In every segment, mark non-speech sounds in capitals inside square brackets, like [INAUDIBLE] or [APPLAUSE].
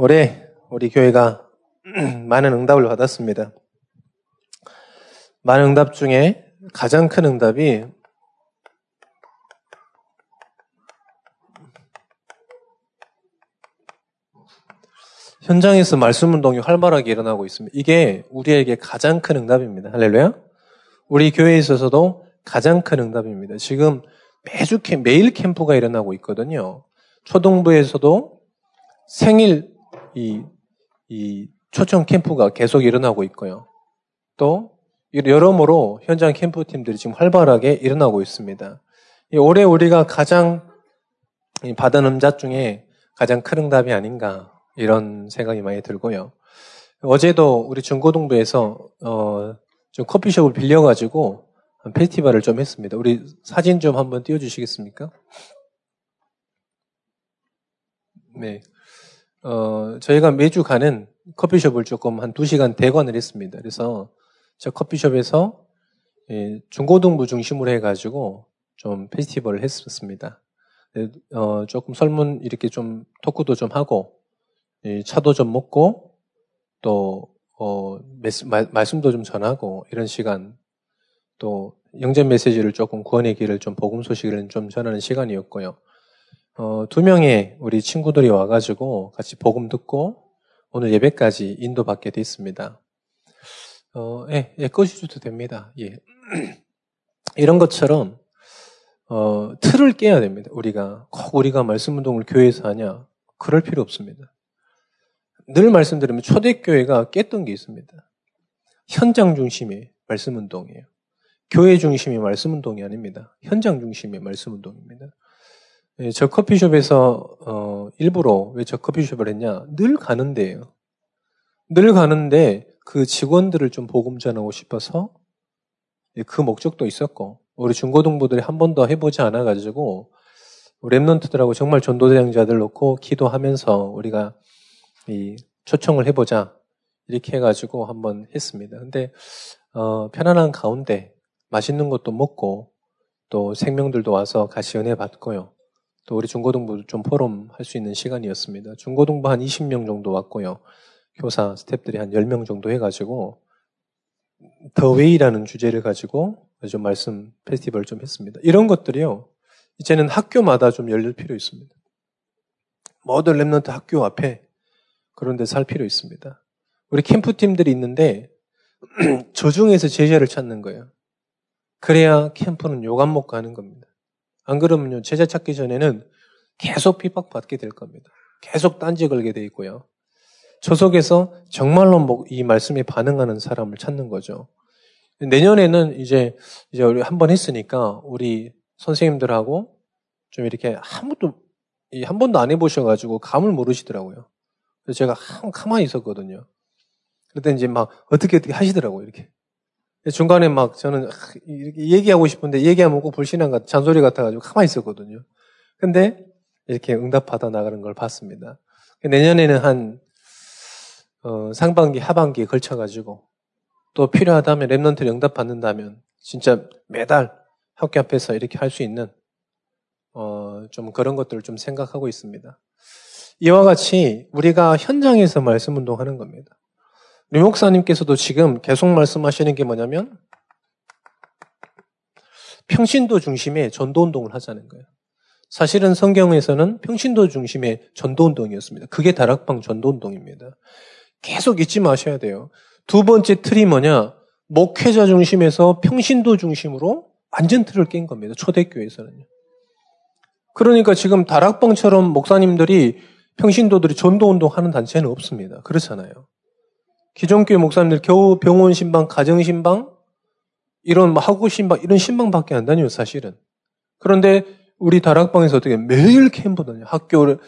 올해 우리 교회가 [CLEARS THROAT] 많은 응답을 받았습니다. 많은 응답 중에 가장 큰 응답이 현장에서 말씀 운동이 활발하게 일어나고 있습니다. 이게 우리에게 가장 큰 응답입니다. 할렐루야. 우리 교회에 있어서도 가장 큰 응답입니다. 지금 매주 캠, 매일 캠프가 일어나고 있거든요. 초등부에서도 생일 이, 이 초청 캠프가 계속 일어나고 있고요. 또 여러모로 현장 캠프 팀들이 지금 활발하게 일어나고 있습니다. 올해 우리가 가장 받은 음자 중에 가장 큰 응답이 아닌가 이런 생각이 많이 들고요. 어제도 우리 중고등부에서 어, 좀 커피숍을 빌려가지고 페스티벌을 좀 했습니다. 우리 사진 좀 한번 띄워주시겠습니까? 네. 어, 저희가 매주 가는 커피숍을 조금 한 두 시간 대관을 했습니다. 그래서 저 커피숍에서 예, 중고등부 중심으로 해가지고 좀 페스티벌을 했었습니다. 네, 어, 조금 설문 이렇게 좀 토크도 좀 하고 차도 좀 먹고 또 어, 말씀도 좀 전하고 이런 시간 또 영전 메시지를 조금 구원의 길을 좀 복음 소식을 좀 전하는 시간이었고요. 어, 두 명의 우리 친구들이 와가지고 같이 복음 듣고 오늘 예배까지 인도받게 됐습니다. 어, 예, 예, 꺼주셔도 됩니다. 예. [CLEARS THROAT] 이런 것처럼 어, 틀을 깨야 됩니다. 우리가 꼭 우리가 말씀 운동을 교회에서 하냐? 그럴 필요 없습니다. 늘 말씀드리면 초대교회가 깼던 게 있습니다. 현장 중심의 말씀 운동이에요. 교회 중심의 말씀 운동이 아닙니다. 현장 중심의 말씀 운동입니다. 예, 저 커피숍에서 어, 일부러 왜 저 커피숍을 했냐? 늘 가는데요. 늘 가는데 그 직원들을 좀 복음 전하고 싶어서 예, 그 목적도 있었고 우리 중고등부들이 한 번도 해보지 않아가지고 랩런트들하고 정말 전도대장자들 놓고 기도하면서 우리가 이 초청을 해보자 이렇게 해가지고 한번 했습니다. 근데 어, 편안한 가운데 맛있는 것도 먹고 또 생명들도 와서 같이 은혜 받고요. 또 우리 중고등부 좀 포럼 할 수 있는 시간이었습니다. 중고등부 한 20명 정도 왔고요. 교사 스탭들이 한 10명 정도 해가지고 The Way라는 주제를 가지고 좀 말씀 페스티벌 좀 했습니다. 이런 것들이요. 이제는 학교마다 좀 열릴 필요 있습니다. 모든 Remnant 학교 앞에 그런 데살 필요 있습니다. 우리 캠프팀들이 있는데 [CLEARS THROAT] 저 중에서 제자를 찾는 거예요. 그래야 캠프는 요감 먹고 하는 겁니다. 안 그러면요, 제자 찾기 전에는 계속 핍박받게 될 겁니다. 계속 딴지 걸게 돼 있고요. 저 속에서 정말로 뭐이 말씀에 반응하는 사람을 찾는 거죠. 내년에는 이제, 이제 우리 한 번 했으니까 우리 선생님들하고 좀 이렇게 아무도, 한 번도 안 해보셔가지고 감을 모르시더라고요. 그래서 제가 가만히 있었거든요. 그때 이제 막 어떻게 어떻게 하시더라고요, 이렇게. 중간에 막 저는 얘기하고 싶은데 얘기하면 꼭 불신한 같, 잔소리 같아가지고 가만히 있었거든요. 근데 이렇게 응답받아 나가는 걸 봤습니다. 내년에는 한, 어, 상반기, 하반기에 걸쳐가지고 또 필요하다면 랩런트를 응답받는다면 진짜 매달 학교 앞에서 이렇게 할 수 있는, 어, 좀 그런 것들을 좀 생각하고 있습니다. 이와 같이 우리가 현장에서 말씀 운동하는 겁니다. 류 목사님께서도 지금 계속 말씀하시는 게 뭐냐면 평신도 중심의 전도 운동을 하자는 거예요. 사실은 성경에서는 평신도 중심의 전도 운동이었습니다. 그게 다락방 전도 운동입니다. 계속 잊지 마셔야 돼요. 두 번째 틀이 뭐냐? 목회자 중심에서 평신도 중심으로 완전 틀을 깬 겁니다. 초대교회에서는요. 그러니까 지금 다락방처럼 목사님들이 평신도들이 전도 운동 하는 단체는 없습니다. 그렇잖아요. 기존 교회 목사님들 겨우 병원 신방, 가정 신방, 이런 뭐 학교 신방, 이런 신방밖에 안 다녀요, 사실은. 그런데 우리 다락방에서 어떻게 매일 캠프 다녀요. 학교를,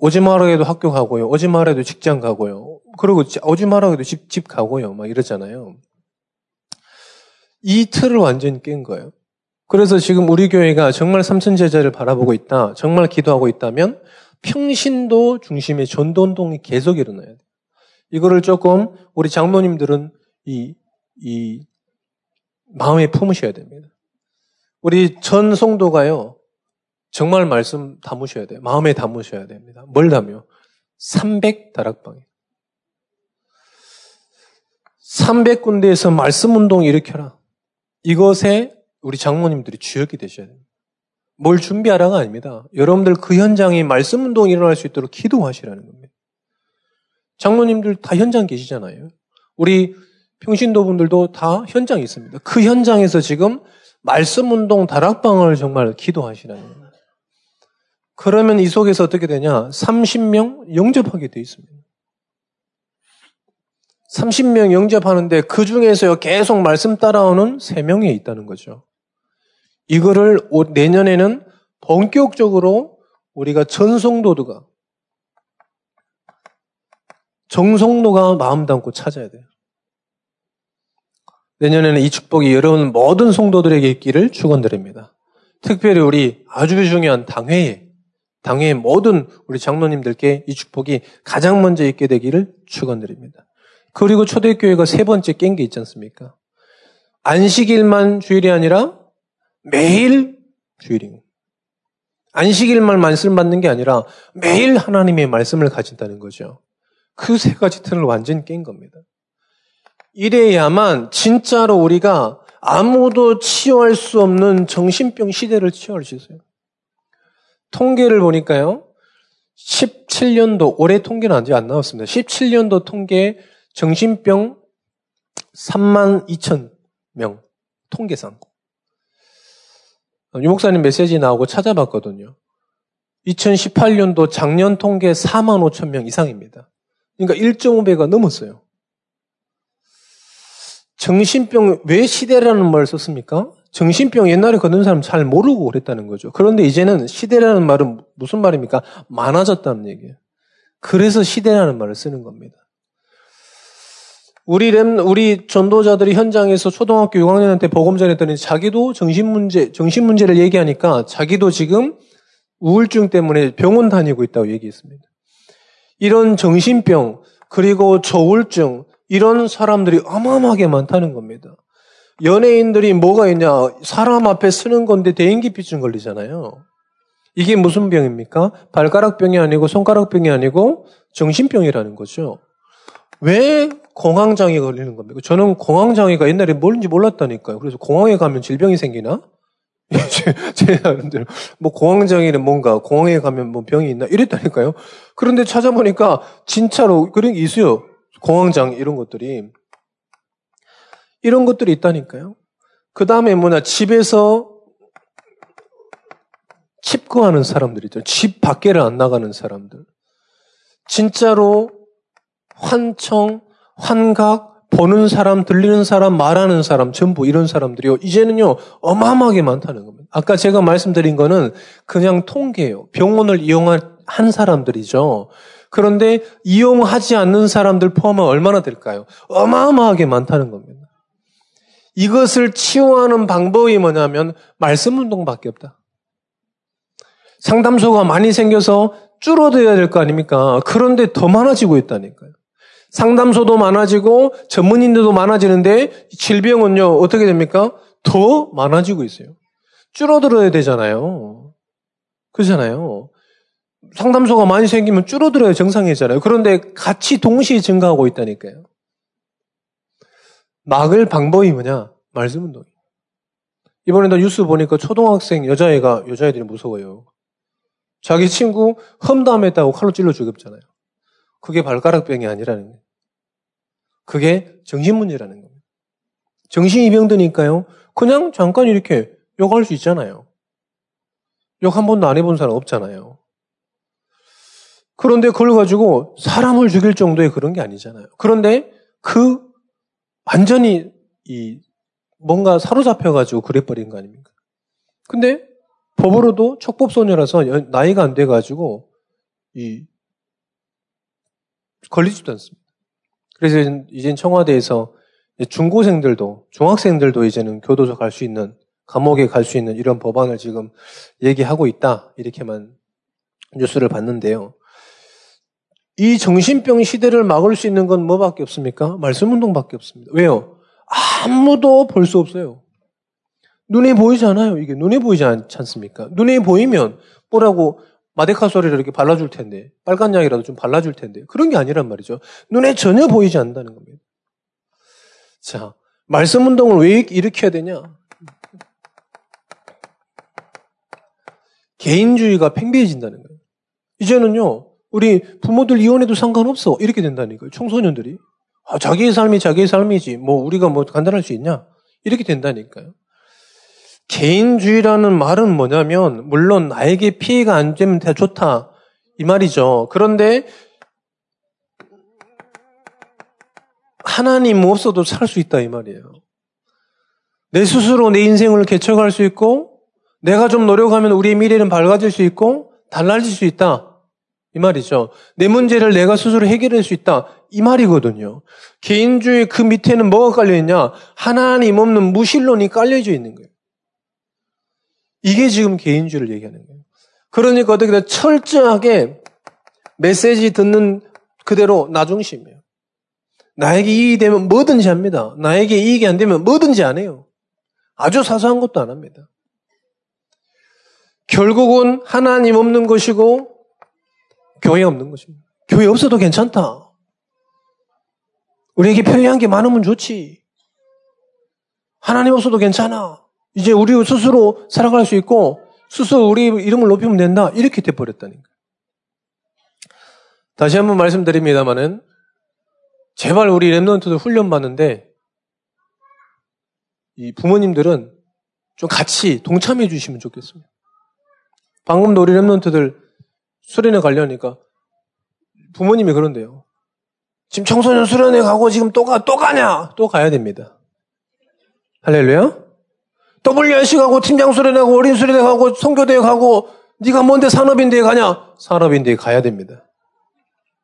오지 마라 해도 학교 가고요. 오지 마라 해도 직장 가고요. 그리고 오지 마라 해도 집, 집 가고요. 막 이러잖아요. 이 틀을 완전히 깬 거예요. 그래서 지금 우리 교회가 정말 삼천 제자를 바라보고 있다. 정말 기도하고 있다면 평신도 중심의 전도운동이 계속 일어나야 돼요. 이거를 조금 우리 장모님들은 이, 이 마음에 품으셔야 됩니다. 우리 전 성도가요, 정말 말씀 담으셔야 돼요. 마음에 담으셔야 됩니다. 뭘 담요? 300 다락방에. 300군데에서 말씀 운동 일으켜라. 이것에 우리 장모님들이 주역이 되셔야 됩니다. 뭘 준비하라가 아닙니다. 여러분들 그 현장에 말씀 운동이 일어날 수 있도록 기도하시라는 겁니다. 장모님들 다 현장 계시잖아요. 우리 평신도 분들도 다 현장에 있습니다. 그 현장에서 지금 말씀 운동 다락방을 정말 기도하시라는 거예요. 그러면 이 속에서 어떻게 되냐? 30명 영접하게 돼 있습니다. 30명 영접하는데 그 중에서 계속 말씀 따라오는 3명이 있다는 거죠. 이거를 내년에는 본격적으로 우리가 전성도도가 정성도가 마음 담고 찾아야 돼요. 내년에는 이 축복이 여러분 모든 성도들에게 있기를 축원드립니다. 특별히 우리 아주 중요한 당회에 당회의 모든 우리 장로님들께 이 축복이 가장 먼저 있게 되기를 축원드립니다. 그리고 초대교회가 세 번째 깬 게 있지 않습니까? 안식일만 주일이 아니라 매일 주일인 안식일만 말씀 받는 게 아니라 매일 하나님의 말씀을 가진다는 거죠. 그 세 가지 틀을 완전 깬 겁니다. 이래야만 진짜로 우리가 아무도 치유할 수 없는 정신병 시대를 치유할 수 있어요. 통계를 보니까요. 17년도, 올해 통계는 아직 안 나왔습니다. 17년도 통계 정신병 3만 2천 명 통계상. 유 목사님 메시지 나오고 찾아봤거든요. 2018년도 작년 통계 4만 5천 명 이상입니다. 그러니까 1.5배가 넘었어요. 정신병, 왜 시대라는 말을 썼습니까? 정신병 옛날에 걷는 사람 잘 모르고 그랬다는 거죠. 그런데 이제는 시대라는 말은 무슨 말입니까? 많아졌다는 얘기예요. 그래서 시대라는 말을 쓰는 겁니다. 우리 렘, 우리 전도자들이 현장에서 초등학교 6학년한테 복음 전했더니 자기도 정신문제, 정신문제를 얘기하니까 자기도 지금 우울증 때문에 병원 다니고 있다고 얘기했습니다. 이런 정신병, 그리고 저울증, 이런 사람들이 어마어마하게 많다는 겁니다. 연예인들이 뭐가 있냐? 사람 앞에 쓰는 건데 대인기피증 걸리잖아요. 이게 무슨 병입니까? 발가락병이 아니고 손가락병이 아니고 정신병이라는 거죠. 왜 공황장애 걸리는 겁니까? 저는 공황장애가 옛날에 뭔지 몰랐다니까요. 그래서 공황에 가면 질병이 생기나? 제 아는대로 뭐 공황장애는 뭔가 공황에 가면 뭐 병이 있나 이랬다니까요. 그런데 찾아보니까 진짜로 그런 게 있어요. 공황장애 이런 것들이 이런 것들이 있다니까요. 그 다음에 뭐냐 집에서 칩거하는 사람들 있죠. 집 밖에를 안 나가는 사람들. 진짜로 환청, 환각, 보는 사람, 들리는 사람, 말하는 사람, 전부 이런 사람들이요. 이제는요, 어마어마하게 많다는 겁니다. 아까 제가 말씀드린 거는 그냥 통계예요. 병원을 이용한 사람들이죠. 그런데 이용하지 않는 사람들 포함하면 얼마나 될까요? 어마어마하게 많다는 겁니다. 이것을 치유하는 방법이 뭐냐면 말씀 운동밖에 없다. 상담소가 많이 생겨서 줄어들어야 될 거 아닙니까? 그런데 더 많아지고 있다니까요. 상담소도 많아지고 전문인들도 많아지는데 질병은요 어떻게 됩니까? 더 많아지고 있어요. 줄어들어야 되잖아요. 그렇잖아요. 상담소가 많이 생기면 줄어들어야 정상이잖아요. 그런데 같이 동시에 증가하고 있다니까요. 막을 방법이 뭐냐? 말씀 운동. 이번에도 뉴스 보니까 초등학생 여자애가 여자애들이 무서워요. 자기 친구 험담했다고 칼로 찔러 죽였잖아요. 그게 발가락병이 아니라는 거예요. 그게 정신문제라는 겁니다. 정신이 병드니까요. 그냥 잠깐 이렇게 욕할 수 있잖아요. 욕 한 번도 안 해본 사람 없잖아요. 그런데 그걸 가지고 사람을 죽일 정도의 그런 게 아니잖아요. 그런데 그 완전히 이 뭔가 사로잡혀가지고 그래버린 거 아닙니까? 근데 법으로도 촉법소녀라서 나이가 안 돼가지고 이 걸리지도 않습니다. 그래서 이젠 청와대에서 중고생들도 중학생들도 이제는 교도소 갈 수 있는 감옥에 갈 수 있는 이런 법안을 지금 얘기하고 있다 이렇게만 뉴스를 봤는데요. 이 정신병 시대를 막을 수 있는 건 뭐밖에 없습니까? 말씀 운동밖에 없습니다. 왜요? 아무도 볼 수 없어요. 눈에 보이지 않아요. 이게 눈에 보이지 않지 않습니까? 눈에 보이면 뭐라고 마데카 소리를 이렇게 발라줄 텐데, 빨간 양이라도 좀 발라줄 텐데, 그런 게 아니란 말이죠. 눈에 전혀 보이지 않는다는 겁니다. 자, 말씀 운동을 왜 일으켜야 되냐? 개인주의가 팽배해진다는 거예요. 이제는요, 우리 부모들 이혼해도 상관없어. 이렇게 된다니까요. 청소년들이. 아, 자기의 삶이 자기의 삶이지. 뭐, 우리가 뭐 간단할 수 있냐? 이렇게 된다니까요. 개인주의라는 말은 뭐냐면, 물론 나에게 피해가 안 되면 다 좋다. 이 말이죠. 그런데, 하나님 없어도 살 수 있다. 이 말이에요. 내 스스로 내 인생을 개척할 수 있고, 내가 좀 노력하면 우리의 미래는 밝아질 수 있고, 달라질 수 있다. 이 말이죠. 내 문제를 내가 스스로 해결할 수 있다. 이 말이거든요. 개인주의 그 밑에는 뭐가 깔려있냐? 하나님 없는 무신론이 깔려져 있는 거예요. 이게 지금 개인주의를 얘기하는 거예요. 그러니까 어떻게 철저하게 메시지 듣는 그대로 나중심이에요. 나에게 이익이 되면 뭐든지 합니다. 나에게 이익이 안 되면 뭐든지 안 해요. 아주 사소한 것도 안 합니다. 결국은 하나님 없는 것이고 교회 없는 것입니다. 교회 없어도 괜찮다. 우리에게 편리한 게 많으면 좋지. 하나님 없어도 괜찮아. 이제 우리 스스로 살아갈 수 있고 스스로 우리 이름을 높이면 된다. 이렇게 돼버렸다니까. 다시 한번 말씀드립니다만은 제발 우리 랩런트들 훈련 받는데 이 부모님들은 좀 같이 동참해 주시면 좋겠습니다. 방금도 우리 랩런트들 수련회 가려니까 부모님이 그런데요. 지금 청소년 수련회 가고 지금 또 가, 또 가냐? 또 가야 됩니다. 할렐루야? WRC 가고 팀장 수련회 가고 어린 수련회 가고 성교대회 가고 네가 뭔데 산업인대에 가냐? 산업인대에 가야 됩니다.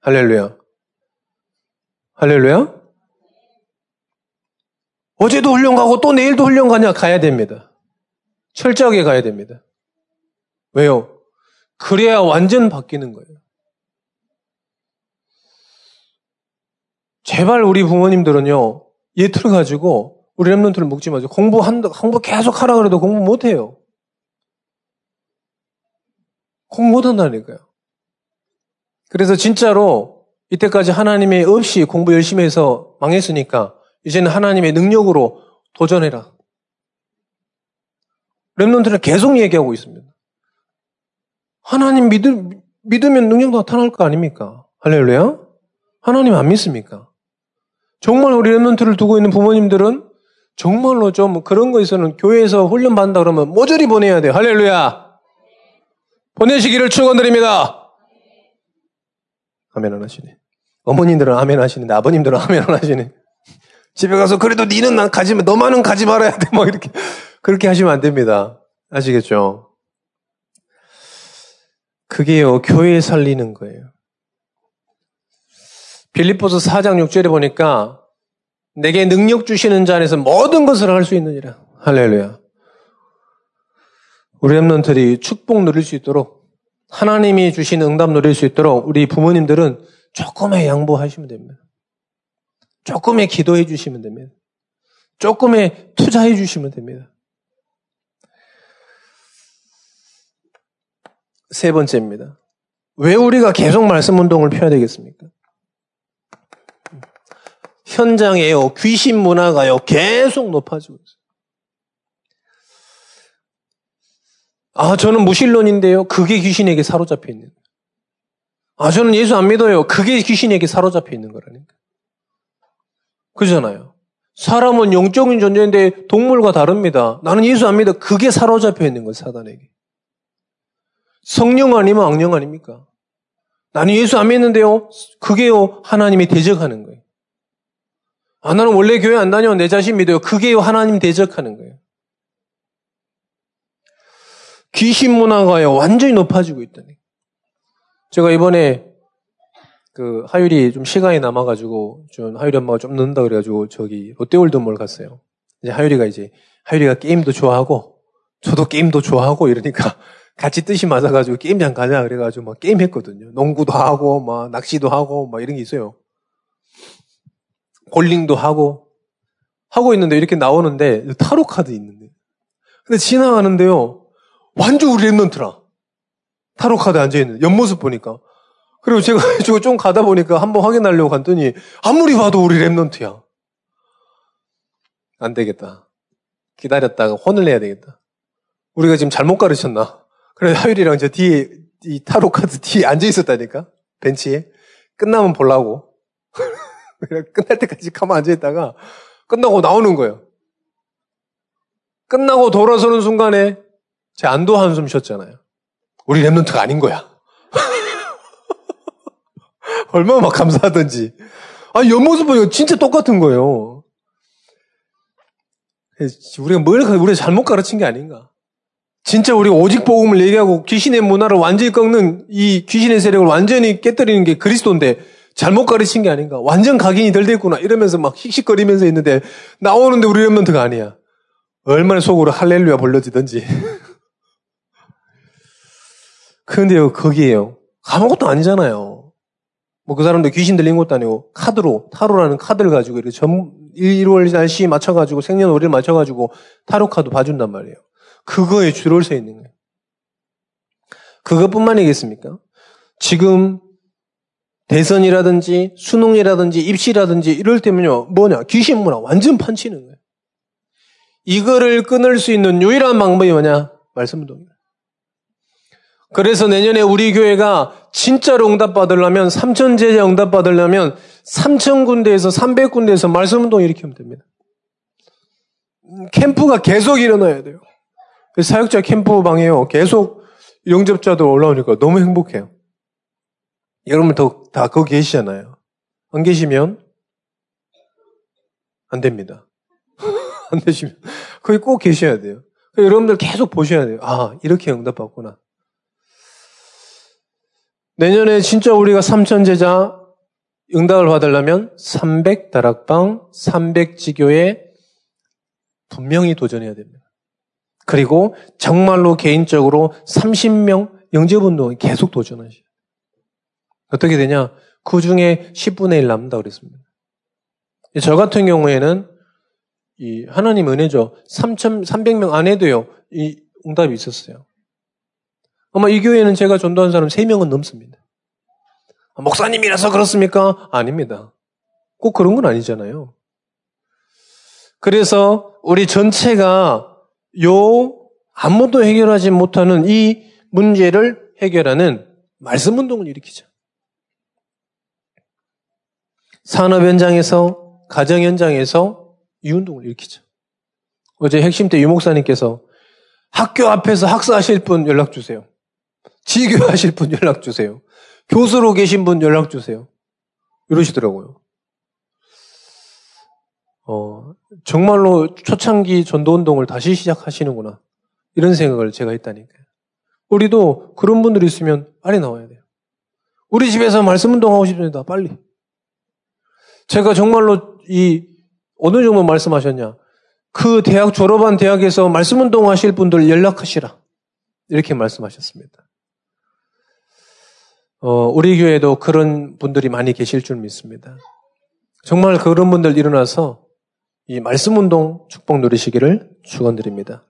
할렐루야. 할렐루야? 어제도 훈련 가고 또 내일도 훈련 가냐? 가야 됩니다. 철저하게 가야 됩니다. 왜요? 그래야 완전 바뀌는 거예요. 제발 우리 부모님들은요, 예틀 가지고 우리 랩런트를 먹지 마세요. 공부한다, 공부 계속 하라 그래도 공부 못 해요. 공부 못 한다니까요. 그래서 진짜로 이때까지 하나님의 없이 공부 열심히 해서 망했으니까 이제는 하나님의 능력으로 도전해라. 랩런트는 계속 얘기하고 있습니다. 하나님 믿으, 믿으면 능력 나타날 거 아닙니까? 할렐루야? 하나님 안 믿습니까? 정말 우리 랩런트를 두고 있는 부모님들은 정말로 좀 그런 거에서는 교회에서 훈련 받는다 그러면 모조리 보내야 돼요. 할렐루야! 보내시기를 축원드립니다. 아멘 안 하시네. 어머님들은 아멘 하시는데 아버님들은 [LAUGHS] 아멘 안 하시네. 집에 가서 그래도 니는 난 가지 마, 너만은 가지 말아야 돼. 뭐 이렇게 그렇게 하시면 안 됩니다. 아시겠죠? 그게요, 교회 살리는 거예요. 빌립보서 4장 6절에 보니까 내게 능력 주시는 자 안에서 모든 것을 할 수 있느니라. 할렐루야. 우리 랩런들이 축복 누릴 수 있도록 하나님이 주신 응답 누릴 수 있도록 우리 부모님들은 조금의 양보하시면 됩니다. 조금의 기도해 주시면 됩니다. 조금의 투자해 주시면 됩니다. 세 번째입니다. 왜 우리가 계속 말씀 운동을 펴야 되겠습니까? 현장에요, 귀신 문화가요, 계속 높아지고 있어요. 아, 저는 무신론인데요. 그게 귀신에게 사로잡혀 있는 거예요. 아, 저는 예수 안 믿어요. 그게 귀신에게 사로잡혀 있는 거라니까. 그잖아요. 사람은 영적인 존재인데 동물과 다릅니다. 나는 예수 안 믿어. 그게 사로잡혀 있는 거예요, 사단에게. 성령 아니면 악령 아닙니까? 나는 예수 안 믿는데요. 그게요 하나님이 대적하는 거예요. 아 나는 원래 교회 안 다녀 내 자신 믿어요. 그게요 하나님 대적하는 거예요. 귀신 문화가요 완전히 높아지고 있다니. 제가 이번에 그 하율이 좀 시간이 남아가지고 좀 하율이 엄마가 좀 늦는다 그래가지고 저기 롯데월드몰 갔어요. 이제 하율이가 이제 하율이가 게임도 좋아하고 저도 게임도 좋아하고 이러니까 [LAUGHS] 같이 뜻이 맞아가지고 게임장 가자 그래가지고 막 게임 했거든요. 농구도 하고 막 낚시도 하고 막 이런 게 있어요. 볼링도 하고 하고 있는데 이렇게 나오는데 타로 카드 있는데 근데 지나가는데요 완전 우리 랩런트라 타로 카드 앉아 있는 옆모습 보니까. 그리고 제가 [LAUGHS] 좀 가다 보니까 한번 확인하려고 갔더니 아무리 봐도 우리 랩런트야. 안 되겠다. 기다렸다가 혼을 내야 되겠다. 우리가 지금 잘못 가르쳤나? 그래 하율이랑 저 뒤에 이 타로 카드 뒤에 앉아 있었다니까 벤치에 끝나면 보려고. [LAUGHS] 그래 [LAUGHS] 끝날 때까지 가만 앉아 있다가 끝나고 나오는 거예요. 끝나고 돌아서는 순간에 제 안도 한숨 쉬었잖아요. 우리 랩런트가 아닌 거야. [LAUGHS] 얼마나 막 감사하던지. 아, 옆모습 보니까 진짜 똑같은 거예요. 우리가 뭘, 우리가 잘못 가르친 게 아닌가. 진짜 우리 오직 복음을 얘기하고 귀신의 문화를 완전히 꺾는 이 귀신의 세력을 완전히 깨뜨리는 게 그리스도인데 잘못 가르친 게 아닌가. 완전 각인이 덜 됐구나. 이러면서 막 씩씩거리면서 있는데 나오는데 우리 랩런트가 아니야. 얼마나 속으로 할렐루야 불러지던지. [LAUGHS] 그런데요, 거기에요. 아무것도 아니잖아요. 뭐 그 사람도 귀신 들린 것도 아니고 카드로, 타로라는 카드를 가지고 이렇게 전, 1월 날씨 맞춰가지고 생년월일 맞춰가지고 타로 카드 봐준단 말이에요. 그거에 줄을 서 있는 거예요. 그것뿐만이겠습니까? 지금 대선이라든지 수능이라든지 입시라든지 이럴 때면요 뭐냐 귀신 문화 완전 판치는 거예요. 이거를 끊을 수 있는 유일한 방법이 뭐냐 말씀 운동이에요. 그래서 내년에 우리 교회가 진짜로 응답받으려면, 삼천 제자 응답받으려면, 삼천 군데에서, 삼백 군데에서 말씀 운동 일으키면 됩니다. 캠프가 계속 일어나야 돼요. 사역자 캠프 방에요. 계속 영접자들 올라오니까 너무 행복해요. 여러분 더, 다 거기 계시잖아요. 안 계시면 안 됩니다. [LAUGHS] 안 되시면 거기 꼭 계셔야 돼요. 여러분들 계속 보셔야 돼요. 아, 이렇게 응답받구나. 내년에 진짜 우리가 삼천 제자 응답을 받으려면 300 다락방, 300 지교에 분명히 도전해야 됩니다. 그리고 정말로 개인적으로 30명 영접운동에 계속 도전하셔요. 어떻게 되냐? 그 중에 10분의 1 남는다 그랬습니다. 저 같은 경우에는 이 하나님 은혜죠. 3천 300명 안에도요. 이 응답이 있었어요. 아마 이 교회는 제가 전도한 사람 3명은 넘습니다. 아, 목사님이라서 그렇습니까? 아닙니다. 꼭 그런 건 아니잖아요. 그래서 우리 전체가 요 아무도 해결하지 못하는 이 문제를 해결하는 말씀 운동을 일으키죠. 산업 현장에서, 가정 현장에서 이 운동을 일으키죠. 어제 핵심 때 유목사님께서 학교 앞에서 학사하실 분 연락 주세요. 지교하실 분 연락 주세요. 교수로 계신 분 연락 주세요. 이러시더라고요. 어, 정말로 초창기 전도 운동을 다시 시작하시는구나. 이런 생각을 제가 했다니까요. 우리도 그런 분들이 있으면 빨리 나와야 돼요. 우리 집에서 말씀 운동하고 싶습니다. 빨리. 제가 정말로 이, 어느 정도 말씀하셨냐. 그 대학 졸업한 대학에서 말씀 운동 하실 분들 연락하시라. 이렇게 말씀하셨습니다. 어, 우리 교회도 그런 분들이 많이 계실 줄 믿습니다. 정말 그런 분들 일어나서 이 말씀 운동 축복 누리시기를 축원드립니다.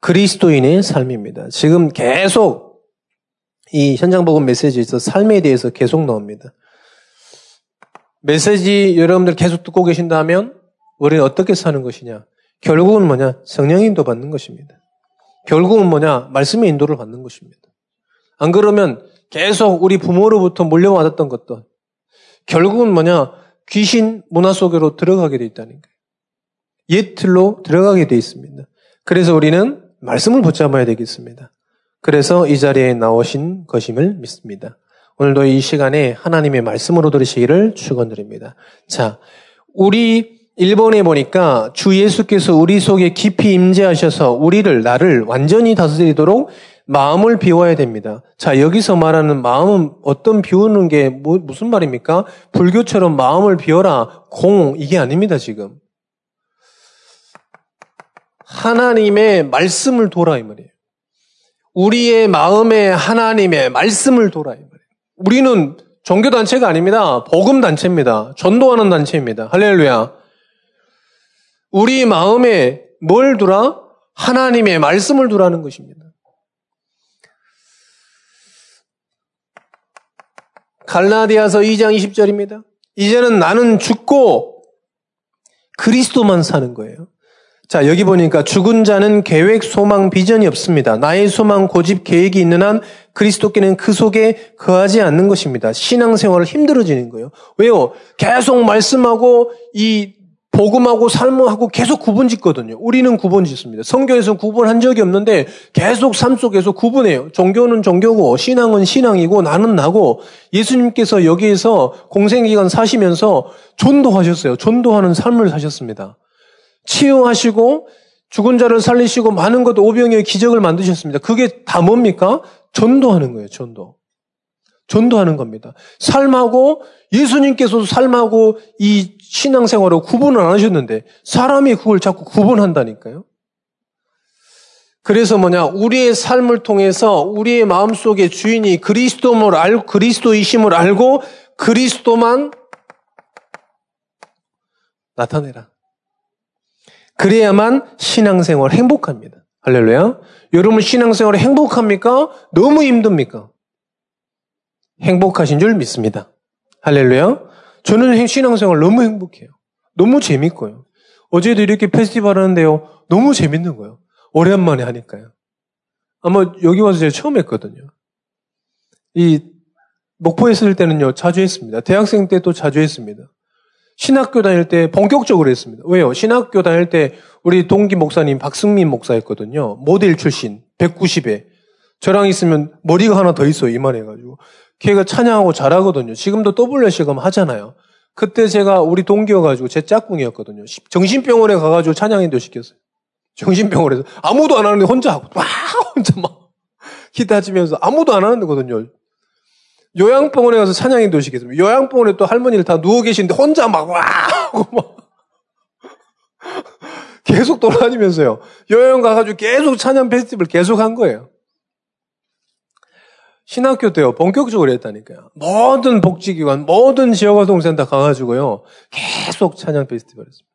그리스도인의 삶입니다. 지금 계속 이 현장 복음 메시지에서 삶에 대해서 계속 나옵니다. 메시지 여러분들 계속 듣고 계신다면 우리는 어떻게 사는 것이냐? 결국은 뭐냐? 성령 인도 받는 것입니다. 결국은 뭐냐? 말씀의 인도를 받는 것입니다. 안 그러면 계속 우리 부모로부터 물려받았던 것들, 결국은 뭐냐? 귀신 문화 속으로 들어가게 돼 있다는 거예요. 옛 틀로 들어가게 돼 있습니다. 그래서 우리는 말씀을 붙잡아야 되겠습니다. 그래서 이 자리에 나오신 것임을 믿습니다. 오늘도 이 시간에 하나님의 말씀으로 들으시기를 축원드립니다. 자, 우리 일본에 보니까 주 예수께서 우리 속에 깊이 임재하셔서 우리를 나를 완전히 다스리도록 마음을 비워야 됩니다. 자, 여기서 말하는 마음은 어떤 비우는 게 뭐, 무슨 말입니까? 불교처럼 마음을 비워라. 공 이게 아닙니다, 지금. 하나님의 말씀을 돌아 이 말이에요. 우리의 마음에 하나님의 말씀을 돌아 이 말이에요. 우리는 종교 단체가 아닙니다. 복음 단체입니다. 전도하는 단체입니다. 할렐루야. 우리 마음에 뭘 두라? 하나님의 말씀을 두라는 것입니다. 갈라디아서 2장 20절입니다. 이제는 나는 죽고 그리스도만 사는 거예요. 자, 여기 보니까 죽은 자는 계획, 소망, 비전이 없습니다. 나의 소망, 고집, 계획이 있는 한 그리스도께는 그 속에 거하지 않는 것입니다. 신앙생활을 힘들어지는 거예요. 왜요? 계속 말씀하고 이 복음하고 삶하고 계속 구분 짓거든요. 우리는 구분 짓습니다. 성경에서 구분한 적이 없는데 계속 삶 속에서 구분해요. 종교는 종교고 신앙은 신앙이고 나는 나고 예수님께서 여기에서 공생기간 사시면서 전도하셨어요. 전도하는 삶을 사셨습니다. 치유하시고 죽은 자를 살리시고 많은 것 오병의 기적을 만드셨습니다. 그게 다 뭡니까? 전도하는 거예요. 전도. 전도하는 겁니다. 삶하고 예수님께서도 삶하고 이 신앙생활을 구분을 안 하셨는데 사람이 그걸 자꾸 구분한다니까요. 그래서 뭐냐 우리의 삶을 통해서 우리의 마음속에 주인이 그리스도를 알고 그리스도이심을 알고 그리스도만 나타내라. 그래야만 신앙생활 행복합니다. 할렐루야. 여러분 신앙생활 행복합니까? 너무 힘듭니까? 행복하신 줄 믿습니다. 할렐루야. 저는 신앙생활 너무 행복해요. 너무 재밌고요. 어제도 이렇게 페스티벌 하는데요. 너무 재밌는 거예요. 오랜만에 하니까요. 아마 여기 와서 제가 처음 했거든요. 이 목포에 있을 때는요. 자주 했습니다. 대학생 때 또 자주 했습니다. 신학교 다닐 때 본격적으로 했습니다. 왜요? 신학교 다닐 때 우리 동기 목사님 박승민 목사였거든요. 모델 출신 190에 저랑 있으면 머리가 하나 더 있어요. 이만해가지고. 걔가 찬양하고 잘하거든요. 지금도 WC금 하잖아요. 그때 제가 우리 동기여가지고 제 짝꿍이었거든요. 정신병원에 가가지고 찬양인도 시켰어요. 정신병원에서 아무도 안 하는데 혼자 하고 와 혼자 막 [LAUGHS] 기타 치면서 아무도 안 하는 거거든요. 요양병원에 가서 찬양인도 시켰습니다. 요양병원에 또 할머니를 다 누워 계시는데 혼자 막 와 하고 막 [LAUGHS] 계속 돌아다니면서요. 요양 가가지고 계속 찬양 페스티벌 계속 한 거예요. 신학교 때요, 본격적으로 했다니까요. 모든 복지기관, 모든 지역활동센터 다 가가지고요, 계속 찬양 페스티벌 했습니다.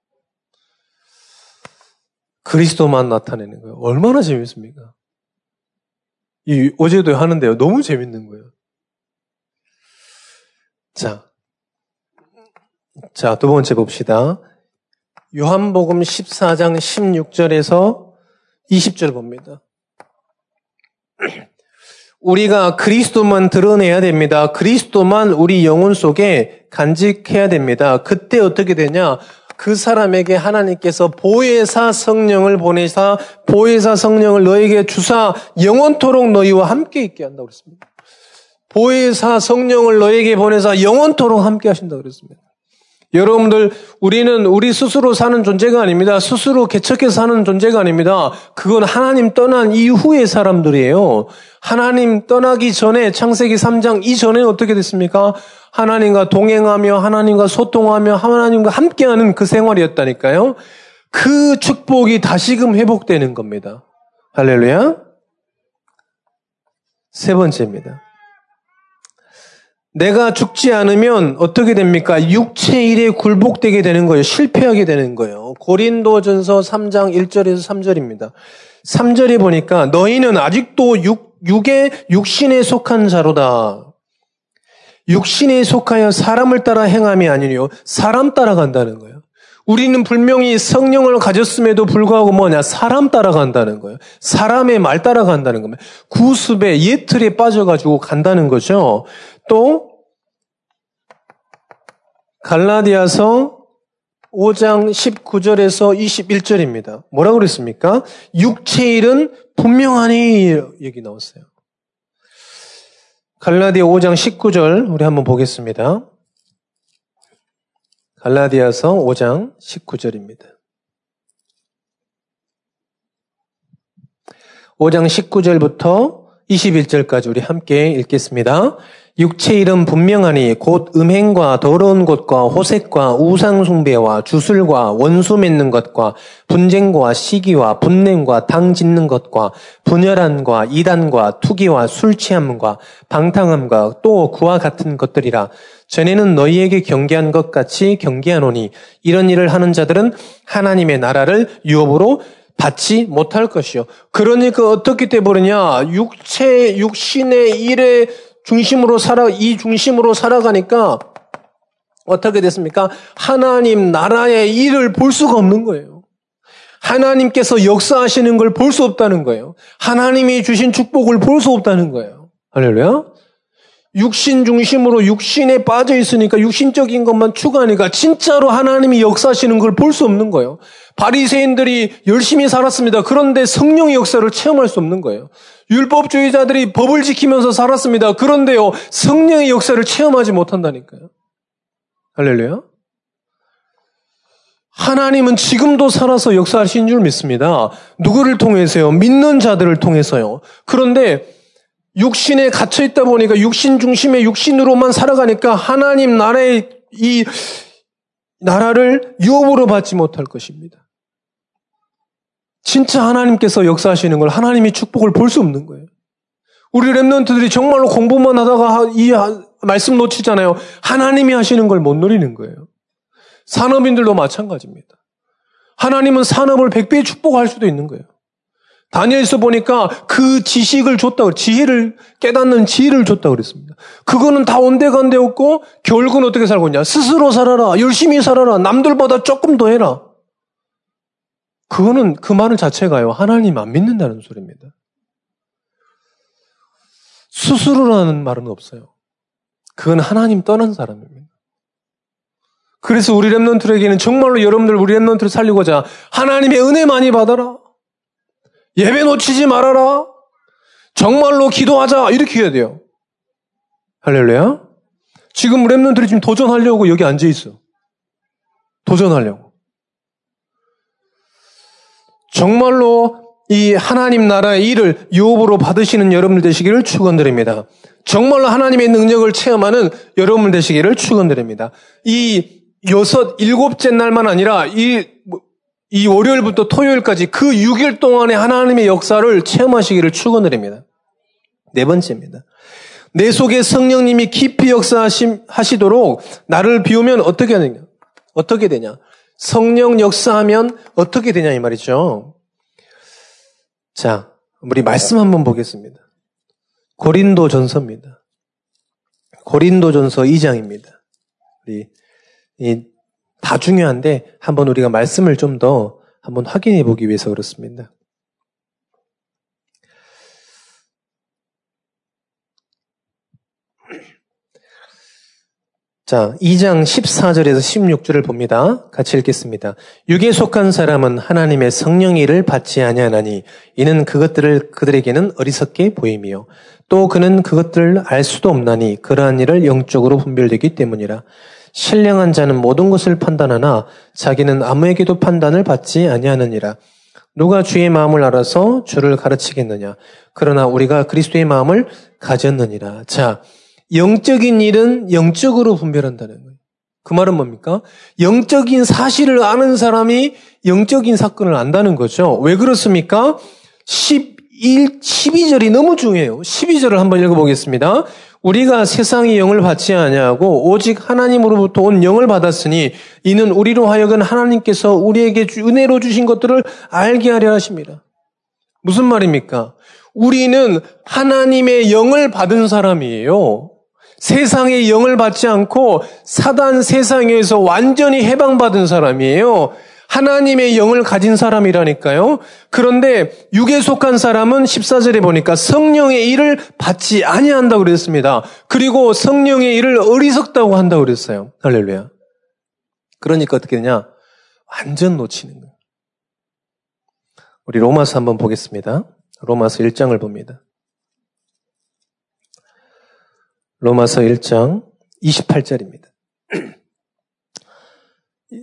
그리스도만 나타내는 거예요. 얼마나 재밌습니까? 이, 어제도 하는데요, 너무 재밌는 거예요. 자. 자, 두 번째 봅시다. 요한복음 14장 16절에서 20절 봅니다. 우리가 그리스도만 드러내야 됩니다. 그리스도만 우리 영혼 속에 간직해야 됩니다. 그때 어떻게 되냐? 그 사람에게 하나님께서 보혜사 성령을 보내사 보혜사 성령을 너에게 주사 영원토록 너희와 함께 있게 한다고 그랬습니다. 보혜사 성령을 너에게 보내사 영원토록 함께 하신다고 그랬습니다. 여러분들, 우리는 우리 스스로 사는 존재가 아닙니다. 스스로 개척해서 사는 존재가 아닙니다. 그건 하나님 떠난 이후의 사람들이에요. 하나님 떠나기 전에 창세기 3장 이전에 어떻게 됐습니까? 하나님과 동행하며 하나님과 소통하며 하나님과 함께하는 그 생활이었다니까요. 그 축복이 다시금 회복되는 겁니다. 할렐루야. 세 번째입니다. 내가 죽지 않으면 어떻게 됩니까? 육체 일에 굴복되게 되는 거예요. 실패하게 되는 거예요. 고린도전서 3장 1절에서 3절입니다. 3절에 보니까 너희는 아직도 육, 육의 육신에 속한 자로다. 육신에 속하여 사람을 따라 행함이 아니요 사람 따라간다는 거예요. 우리는 분명히 성령을 가졌음에도 불구하고 뭐냐 사람 따라간다는 거예요. 사람의 말 따라간다는 겁니다. 구습에 예틀에 빠져가지고 간다는 거죠. 또 갈라디아서 5장 19절에서 21절입니다. 뭐라고 그랬습니까? 육체일은 분명하니 여기 나왔어요. 갈라디아 5장 19절 우리 한번 보겠습니다. 갈라디아서 5장 19절입니다. 5장 19절부터 21절까지 우리 함께 읽겠습니다. 육체 이름 분명하니 곧 음행과 더러운 것과 호색과 우상숭배와 주술과 원수 맺는 것과 분쟁과 시기와 분냄과 당 짓는 것과 분열함과 이단과 투기와 술 취함과 방탕함과 또 그와 같은 것들이라 전에는 너희에게 경계한 것 같이 경계하노니 이런 일을 하는 자들은 하나님의 나라를 유업으로 받지 못할 것이요. 그러니까 어떻게 돼 버리냐? 육체, 육신의 일에 중심으로 살아, 이 중심으로 살아가니까 어떻게 됐습니까? 하나님 나라의 일을 볼 수가 없는 거예요. 하나님께서 역사하시는 걸 볼 수 없다는 거예요. 하나님이 주신 축복을 볼 수 없다는 거예요. 할렐루야? 육신 중심으로 육신에 빠져 있으니까 육신적인 것만 추구하니까 진짜로 하나님이 역사하시는 걸 볼 수 없는 거예요. 바리새인들이 열심히 살았습니다. 그런데 성령의 역사를 체험할 수 없는 거예요. 율법주의자들이 법을 지키면서 살았습니다. 그런데요, 성령의 역사를 체험하지 못한다니까요. 할렐루야. 하나님은 지금도 살아서 역사하신 줄 믿습니다. 누구를 통해서요? 믿는 자들을 통해서요. 그런데 육신에 갇혀 있다 보니까 육신 중심의 육신으로만 살아가니까 하나님 나라의 이 나라를 유업으로 받지 못할 것입니다. 진짜 하나님께서 역사하시는 걸 하나님이 축복을 볼 수 없는 거예요. 우리 랩런트들이 정말로 공부만 하다가 이 말씀 놓치잖아요. 하나님이 하시는 걸 못 누리는 거예요. 산업인들도 마찬가지입니다. 하나님은 산업을 백배 축복할 수도 있는 거예요. 다니엘서 보니까 그 지식을 줬다 고, 지혜를, 깨닫는 지혜를 줬다고 그랬습니다. 그거는 다 온데간데 없고, 결국은 어떻게 살고 있냐? 스스로 살아라. 열심히 살아라. 남들보다 조금 더 해라. 그거는 그 말 자체가요. 하나님 안 믿는다는 소리입니다. 스스로라는 말은 없어요. 그건 하나님 떠난 사람입니다. 그래서 우리 랩런트에게는 정말로 여러분들 우리 랩런트를 살리고자 하나님의 은혜 많이 받아라. 예배 놓치지 말아라. 정말로 기도하자. 이렇게 해야 돼요. 할렐루야. 지금 랩런트들이 지금 도전하려고 여기 앉아 있어. 도전하려고. 정말로 이 하나님 나라의 일을 유업으로 받으시는 여러분들 되시기를 축원드립니다. 정말로 하나님의 능력을 체험하는 여러분 되시기를 축원드립니다. 이 여섯 일곱째 날만 아니라 이 이 월요일부터 토요일까지 그 6일 동안의 하나님의 역사를 체험하시기를 축원드립니다. 네 번째입니다. 내 속에 성령님이 깊이 역사하시도록 나를 비우면 어떻게 하느냐? 어떻게 되냐? 성령 역사하면 어떻게 되냐 이 말이죠. 자, 우리 말씀 한번 보겠습니다. 고린도 전서입니다. 고린도 전서 2장입니다. 우리 이 다 중요한데 한번 우리가 말씀을 좀 더 한번 확인해 보기 위해서 그렇습니다. 자, 2장 14절에서 16절을 봅니다. 같이 읽겠습니다. 육에 속한 사람은 하나님의 일을 받지 아니하나니 이는 그것들을 그들에게는 어리석게 보임이요 또 그는 그것들을 알 수도 없나니 그러한 일을 영적으로 분별되기 때문이라 신령한 자는 모든 것을 판단하나 자기는 아무에게도 판단을 받지 아니하느니라. 누가 주의 마음을 알아서 주를 가르치겠느냐? 그러나 우리가 그리스도의 마음을 가졌느니라. 자, 영적인 일은 영적으로 분별한다는 거예요. 그 말은 뭡니까? 영적인 사실을 아는 사람이 영적인 사건을 안다는 거죠. 왜 그렇습니까? 11, 12절이 너무 중요해요. 12절을 한번 읽어보겠습니다. 우리가 세상의 영을 받지 아니하고 오직 하나님으로부터 온 영을 받았으니 이는 우리로 하여금 하나님께서 우리에게 은혜로 주신 것들을 알게 하려 하십니다. 무슨 말입니까? 우리는 하나님의 영을 받은 사람이에요. 세상의 영을 받지 않고 사단 세상에서 완전히 해방받은 사람이에요. 하나님의 영을 가진 사람이라니까요. 그런데 육에 속한 사람은 14절에 보니까 성령의 일을 받지 아니한다고 그랬습니다. 그리고 성령의 일을 어리석다고 한다고 그랬어요. 할렐루야. 그러니까 어떻게 되냐? 완전 놓치는 거예요. 우리 로마서 한번 보겠습니다. 로마서 1장을 봅니다. 로마서 1장 28절입니다. [CLEARS THROAT]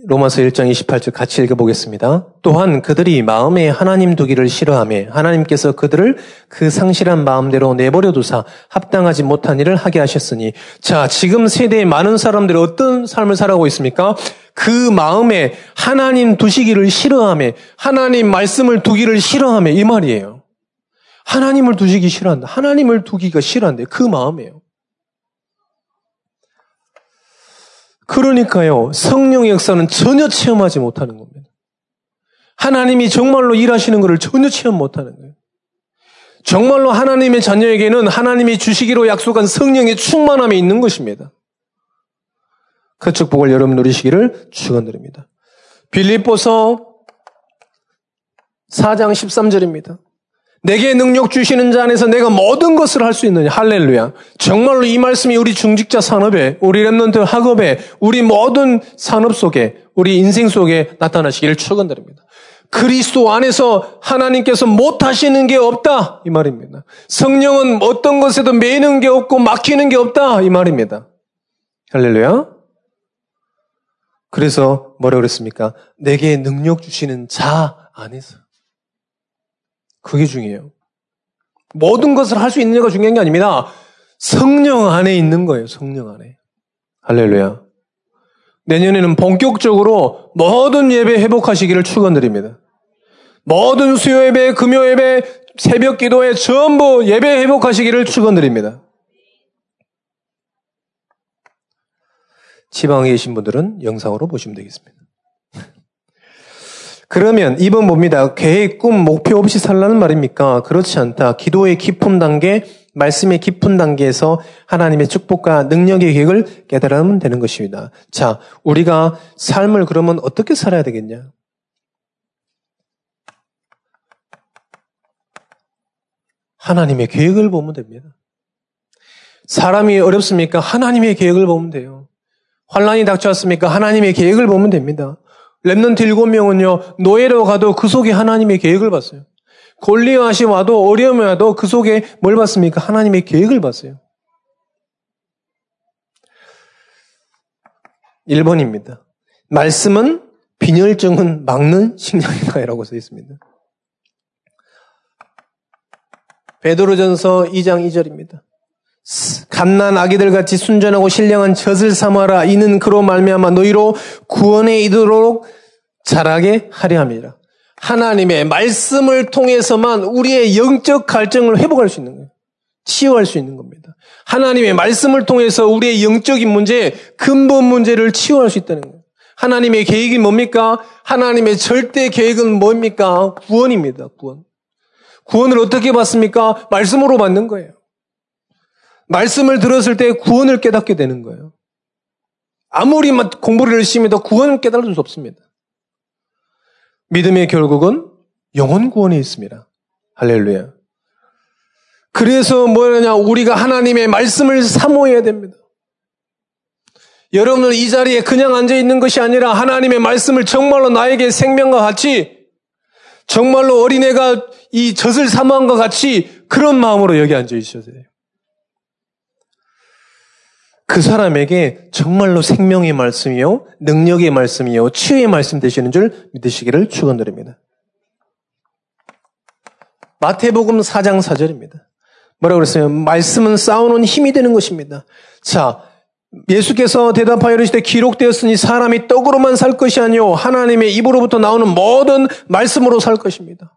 로마서 1장 28절 같이 읽어보겠습니다. 또한 그들이 마음에 하나님 두기를 싫어하며 하나님께서 그들을 그 상실한 마음대로 내버려 두사 합당하지 못한 일을 하게 하셨으니 자 지금 세대의 많은 사람들이 어떤 삶을 살아가고 있습니까? 그 마음에 하나님 두시기를 싫어하며 하나님 말씀을 두기를 싫어하며 이 말이에요. 하나님을 두시기 싫어한다. 하나님을 두기가 싫어한대. 그 마음이에요. 그러니까요, 성령의 역사는 전혀 체험하지 못하는 겁니다. 하나님이 정말로 일하시는 것을 전혀 체험 못하는 거예요. 정말로 하나님의 자녀에게는 하나님이 주시기로 약속한 성령의 충만함이 있는 것입니다. 그 축복을 여러분 누리시기를 축원드립니다. 빌립보서 4장 13절입니다. 내게 능력 주시는 자 안에서 내가 모든 것을 할 수 있느냐. 할렐루야. 정말로 이 말씀이 우리 중직자 산업에, 우리 랩런트 학업에, 우리 모든 산업 속에, 우리 인생 속에 나타나시기를 축원드립니다. 그리스도 안에서 하나님께서 못하시는 게 없다. 이 말입니다. 성령은 어떤 것에도 매는 게 없고 막히는 게 없다. 이 말입니다. 할렐루야. 그래서 뭐라 그랬습니까? 내게 능력 주시는 자 안에서. 그게 중요해요. 모든 것을 할 수 있느냐가 중요한 게 아닙니다. 성령 안에 있는 거예요. 성령 안에. 할렐루야. 내년에는 본격적으로 모든 예배 회복하시기를 축원드립니다. 모든 수요 예배, 금요 예배, 새벽 기도에 전부 예배 회복하시기를 축원드립니다. 지방에 계신 분들은 영상으로 보시면 되겠습니다. 그러면 이번 봅니다. 계획, 꿈, 목표 없이 살라는 말입니까? 그렇지 않다. 기도의 깊은 단계, 말씀의 깊은 단계에서 하나님의 축복과 능력의 계획을 깨달으면 되는 것입니다. 자, 우리가 삶을 그러면 어떻게 살아야 되겠냐? 하나님의 계획을 보면 됩니다. 사람이 어렵습니까? 하나님의 계획을 보면 돼요. 환란이 닥쳐왔습니까? 하나님의 계획을 보면 됩니다. Remnant 일곱 명은요, 노예로 가도 그 속에 하나님의 계획을 봤어요. 골리앗이 와도 어려움이 와도 그 속에 뭘 봤습니까? 하나님의 계획을 봤어요. 1번입니다. 말씀은 빈혈증은 막는 식량인가요라고 써 있습니다. 베드로전서 2장 2절입니다. 갓난 아기들 같이 순전하고 신령한 젖을 삼아라. 이는 그로 말미암아 너희로 구원에 이르도록 자라게 하려 함이라. 하나님의 말씀을 통해서만 우리의 영적 갈증을 회복할 수 있는 거예요. 치유할 수 있는 겁니다. 하나님의 말씀을 통해서 우리의 영적인 문제, 근본 문제를 치유할 수 있다는 거예요. 하나님의 계획이 뭡니까? 하나님의 절대 계획은 뭡니까? 구원입니다. 구원. 구원을 어떻게 받습니까? 말씀으로 받는 거예요. 말씀을 들었을 때 구원을 깨닫게 되는 거예요. 아무리 공부를 열심히 해도 구원을 깨달을 수 없습니다. 믿음의 결국은 영혼 구원에 있습니다. 할렐루야. 그래서 뭐냐냐 우리가 하나님의 말씀을 사모해야 됩니다. 여러분은 이 자리에 그냥 앉아 있는 것이 아니라 하나님의 말씀을 정말로 나에게 생명과 같이 정말로 어린애가 이 젖을 사모한 것 같이 그런 마음으로 여기 앉아 있어야 돼요. 그 사람에게 정말로 생명의 말씀이요, 능력의 말씀이요, 치유의 말씀 되시는 줄 믿으시기를 축원드립니다. 마태복음 4장 4절입니다. 뭐라고 그랬어요? 말씀은 싸우는 힘이 되는 것입니다. 자, 예수께서 대답하여 이르시되 기록되었으니 사람이 떡으로만 살 것이 아니요 하나님의 입으로부터 나오는 모든 말씀으로 살 것입니다.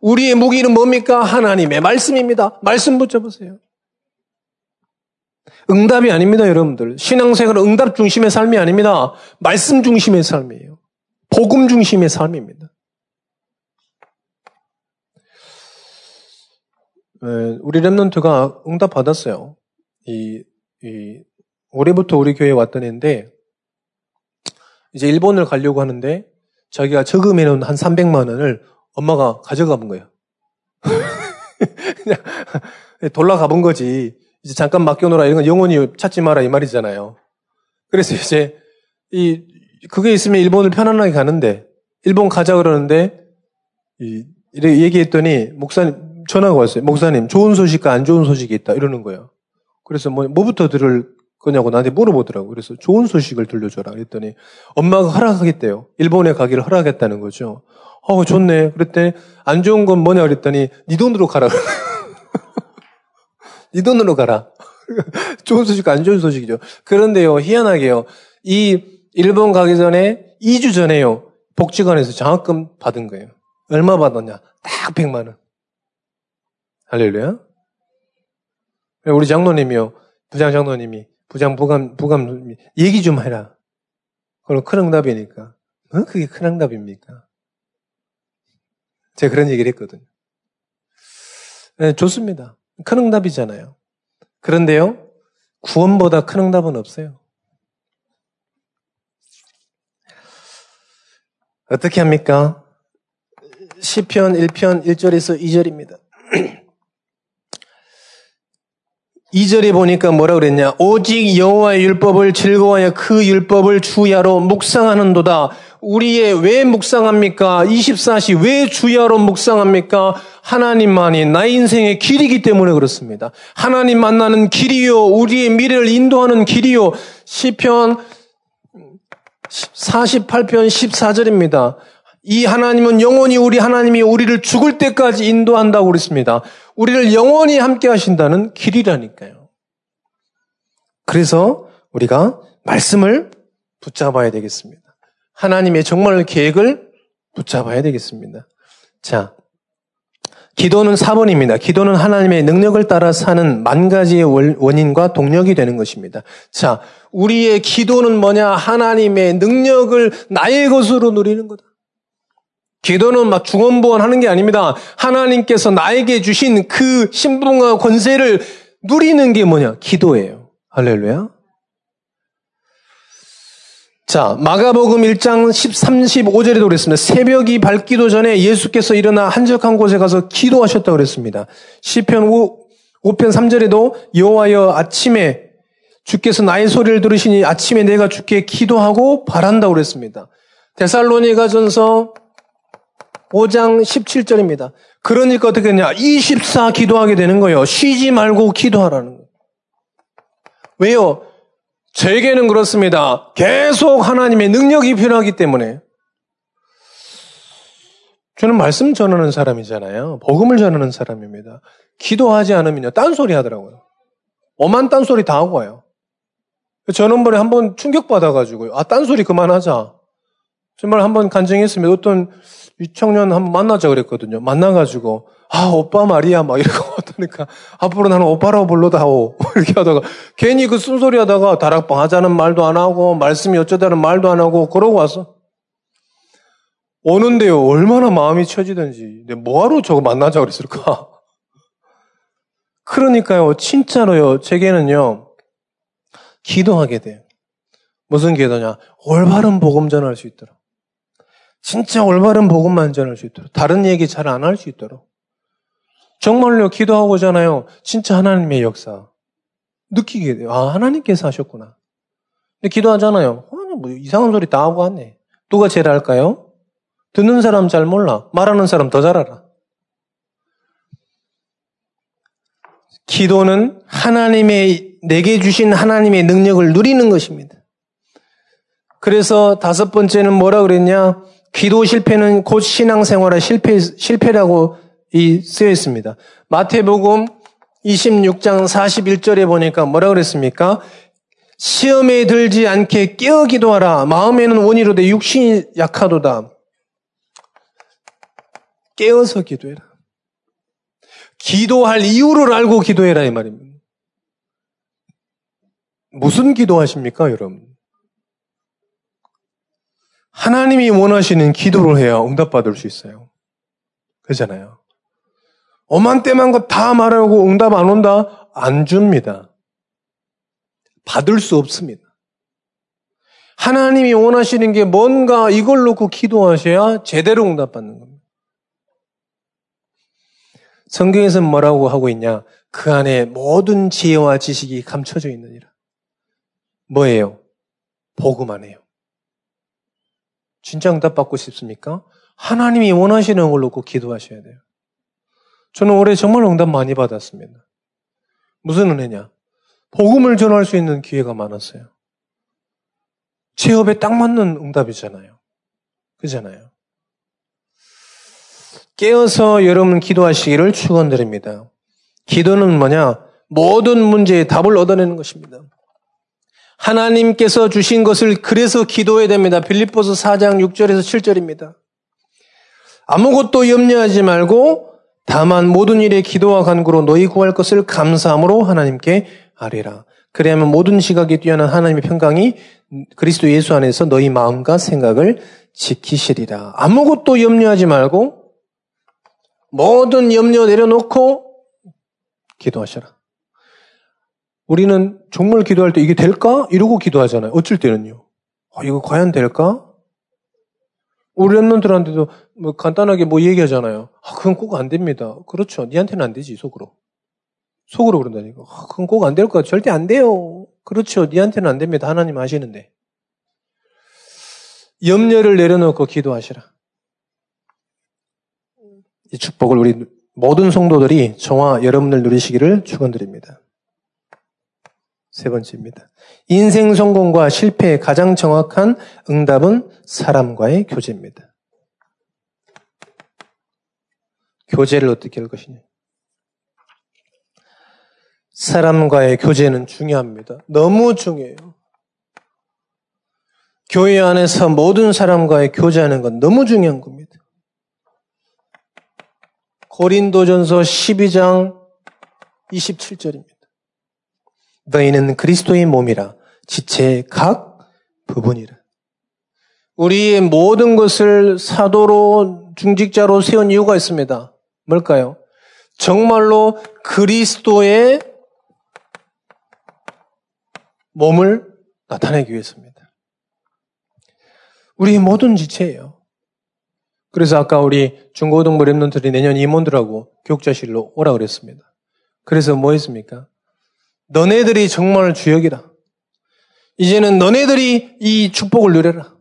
우리의 무기는 뭡니까? 하나님의 말씀입니다. 말씀 붙여보세요. 응답이 아닙니다, 여러분들. 신앙생활은 응답 중심의 삶이 아닙니다. 말씀 중심의 삶이에요. 복음 중심의 삶입니다. 우리 랩런트가 응답 받았어요. 이, 이, 올해부터 우리 교회에 왔던 애인데, 이제 일본을 가려고 하는데, 자기가 저금해놓은 한 300만 원을 엄마가 가져가 본 거예요. [LAUGHS] 그냥 [LAUGHS] 돌라 가 본 거지. 이제 잠깐 맡겨놓으라 이런 건 영원히 찾지 마라 이 말이잖아요. 그래서 이제 이 그게 있으면 일본을 편안하게 가는데 일본 가자 그러는데 이 이렇게 얘기했더니 목사님 전화가 왔어요. 목사님 좋은 소식과 안 좋은 소식이 있다 이러는 거예요. 그래서 뭐 뭐부터 들을 거냐고 나한테 물어보더라고. 그래서 좋은 소식을 들려줘라. 그랬더니 엄마가 허락하겠대요. 일본에 가기를 허락했다는 거죠. 어, 좋네. 그랬더니 안 좋은 건 뭐냐 그랬더니 네 돈으로 가라. [LAUGHS] 네 돈으로 가라. [LAUGHS] 좋은 소식, 안 좋은 소식이죠. 그런데요, 희한하게요. 이 일본 가기 전에 2주 전에요. 복지관에서 장학금 받은 거예요. 얼마 받았냐? 딱 100만 원. 할렐루야. 우리 장로님이요. 부장 장로님이 부장 부감 부감 얘기 좀 해라. 그럼 큰 응답이니까. 어? 그게 큰 응답입니까? 제가 그런 얘기를 했거든요. 네, 좋습니다. 큰 응답이잖아요. 그런데요, 구원보다 큰 응답은 없어요. 어떻게 합니까? 시편 1편 1절에서 2절입니다. 2절에 보니까 뭐라 그랬냐? 오직 여호와의 율법을 즐거워하여 그 율법을 주야로 묵상하는도다. 우리의 왜 묵상합니까? 24시 왜 주야로 묵상합니까? 하나님만이 나의 인생의 길이기 때문에 그렇습니다. 하나님 만나는 길이요. 우리의 미래를 인도하는 길이요. 시편 48편 14절입니다. 이 하나님은 영원히 우리 하나님이 우리를 죽을 때까지 인도한다고 그랬습니다. 우리를 영원히 함께 하신다는 길이라니까요. 그래서 우리가 말씀을 붙잡아야 되겠습니다. 하나님의 정말 계획을 붙잡아야 되겠습니다. 자, 기도는 4번입니다. 기도는 하나님의 능력을 따라 사는 만 가지의 원인과 동력이 되는 것입니다. 자, 우리의 기도는 뭐냐? 하나님의 능력을 나의 것으로 누리는 거다. 기도는 막 중언부언 하는 게 아닙니다. 하나님께서 나에게 주신 그 신분과 권세를 누리는 게 뭐냐? 기도예요. 할렐루야. 자, 마가복음 1장 13, 15절에도 그랬습니다. 새벽이 밝기도 전에 예수께서 일어나 한적한 곳에 가서 기도하셨다고 그랬습니다. 시편 5, 5편 3절에도 여호와여 아침에 주께서 나의 소리를 들으시니 아침에 내가 주께 기도하고 바란다고 그랬습니다. 데살로니가 전서 5장 17절입니다. 그러니까 어떻게 했냐? 24 기도하게 되는 거예요. 쉬지 말고 기도하라는 거예요. 왜요? 저에게는 그렇습니다. 계속 하나님의 능력이 필요하기 때문에. 저는 말씀 전하는 사람이잖아요. 복음을 전하는 사람입니다. 기도하지 않으면요. 딴소리 하더라고요. 엄한 딴소리 다 하고 와요. 저는번에 한 번 충격받아가지고요. 아, 딴소리 그만하자. 정말 한 번 간증했으면 어떤 이 청년 한 번 만나자 그랬거든요. 만나가지고, 아, 오빠 말이야. 막 이러고 하다니까, 앞으로 나는 오빠라고 불러다오. [LAUGHS] 이렇게 하다가, 괜히 그 쓴소리 하다가 다락방 하자는 말도 안 하고, 말씀이 어쩌다는 말도 안 하고, 그러고 왔어. 오는데요, 얼마나 마음이 처지든지. 뭐하러 저거 만나자 그랬을까? [LAUGHS] 그러니까요, 진짜로요, 제게는요, 기도하게 돼요. 무슨 기도냐? 올바른 복음 전할 수 있도록. 진짜 올바른 복음만 전할 수 있도록. 다른 얘기 잘 안 할 수 있도록. 정말로 기도하고잖아요. 진짜 하나님의 역사. 느끼게 돼요. 아, 하나님께서 하셨구나. 근데 기도하잖아요. 아니, 뭐 이상한 소리 다 하고 왔네. 누가 제일 할까요? 듣는 사람 잘 몰라. 말하는 사람 더 잘 알아. 기도는 하나님의, 내게 주신 하나님의 능력을 누리는 것입니다. 그래서 다섯 번째는 뭐라 그랬냐? 기도 실패는 곧 신앙생활의 실패, 실패라고 이 쓰여 있습니다. 마태복음 26장 41절에 보니까 뭐라 그랬습니까? 시험에 들지 않게 깨어 기도하라. 마음에는 원이로되 육신이 약하도다. 깨어서 기도해라. 기도할 이유를 알고 기도해라 이 말입니다. 무슨 기도하십니까, 여러분? 하나님이 원하시는 기도를 해야 응답받을 수 있어요. 그렇잖아요. 엄한 때만 것다 말하고 응답 안 온다? 안 줍니다. 받을 수 없습니다. 하나님이 원하시는 게 뭔가 이걸 놓고 기도하셔야 제대로 응답받는 겁니다. 성경에서는 뭐라고 하고 있냐? 그 안에 모든 지혜와 지식이 감춰져 있느니라. 뭐예요? 복음 안에요. 진짜 응답받고 싶습니까? 하나님이 원하시는 걸 놓고 기도하셔야 돼요. 저는 올해 정말 응답 많이 받았습니다. 무슨 은혜냐? 복음을 전할 수 있는 기회가 많았어요. 제업에 딱 맞는 응답이잖아요. 그잖아요. 깨어서 여러분 기도하시기를 축원드립니다. 기도는 뭐냐? 모든 문제의 답을 얻어내는 것입니다. 하나님께서 주신 것을 그래서 기도해야 됩니다. 빌립보서 4장 6절에서 7절입니다. 아무것도 염려하지 말고 다만 모든 일에 기도와 간구로 너희 구할 것을 감사함으로 하나님께 아뢰라. 그래야만 모든 시각에 뛰어난 하나님의 평강이 그리스도 예수 안에서 너희 마음과 생각을 지키시리라. 아무것도 염려하지 말고 모든 염려 내려놓고 기도하셔라. 우리는 정말 기도할 때 이게 될까? 이러고 기도하잖아요. 어쩔 때는요. 아, 이거 과연 될까? 우리 랩런들한테도 뭐 간단하게 뭐 얘기하잖아요. 아, 그건 꼭 안 됩니다. 그렇죠. 니한테는 안 되지, 속으로. 속으로 그런다니까. 아, 그건 꼭 안 될 거야. 절대 안 돼요. 그렇죠. 니한테는 안 됩니다. 하나님 아시는데. 염려를 내려놓고 기도하시라. 이 축복을 우리 모든 성도들이 저와 여러분들 누리시기를 축원드립니다. 세 번째입니다. 인생 성공과 실패의 가장 정확한 응답은 사람과의 교제입니다. 교제를 어떻게 할 것이냐. 사람과의 교제는 중요합니다. 너무 중요해요. 교회 안에서 모든 사람과의 교제하는 건 너무 중요한 겁니다. 고린도전서 12장 27절입니다. 너희는 그리스도의 몸이라 지체의 각 부분이라. 우리의 모든 것을 사도로 중직자로 세운 이유가 있습니다. 뭘까요? 정말로 그리스도의 몸을 나타내기 위해서입니다. 우리 모든 지체예요. 그래서 아까 우리 중고등부 랩런들이 내년 임원들하고 교육자실로 오라 그랬습니다. 그래서 뭐 했습니까? 너네들이 정말 주역이라. 이제는 너네들이 이 축복을 누려라.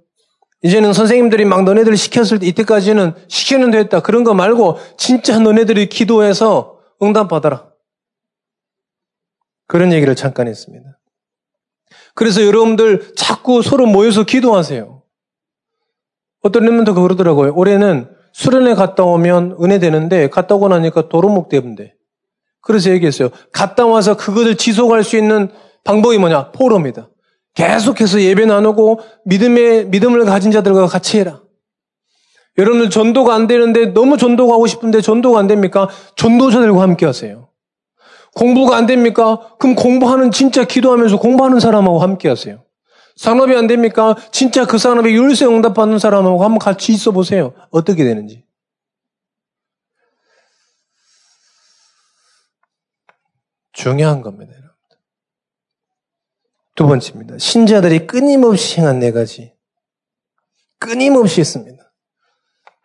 이제는 선생님들이 막 너네들 시켰을 때 이때까지는 시키는 됐다. 그런 거 말고 진짜 너네들이 기도해서 응답받아라. 그런 얘기를 잠깐 했습니다. 그래서 여러분들 자꾸 서로 모여서 기도하세요. 어떤 랩런트가 그러더라고요. 올해는 수련회 갔다 오면 은혜 되는데 갔다 오고 나니까 도로목 되는데 그래서 얘기했어요. 갔다 와서 그것을 지속할 수 있는 방법이 뭐냐? 포럼이다. 계속해서 예배 나누고 믿음의 믿음을 가진 자들과 같이 해라. 여러분들 전도가 안 되는데 너무 전도가 하고 싶은데 전도가 안 됩니까? 전도자들과 함께 하세요. 공부가 안 됩니까? 그럼 공부하는 진짜 기도하면서 공부하는 사람하고 함께 하세요. 산업이 안 됩니까? 진짜 그 산업에 열쇠 응답받는 사람하고 한번 같이 있어 보세요. 어떻게 되는지. 중요한 겁니다. 여러분. 두 번째입니다. 신자들이 끊임없이 행한 네 가지. 끊임없이 했습니다.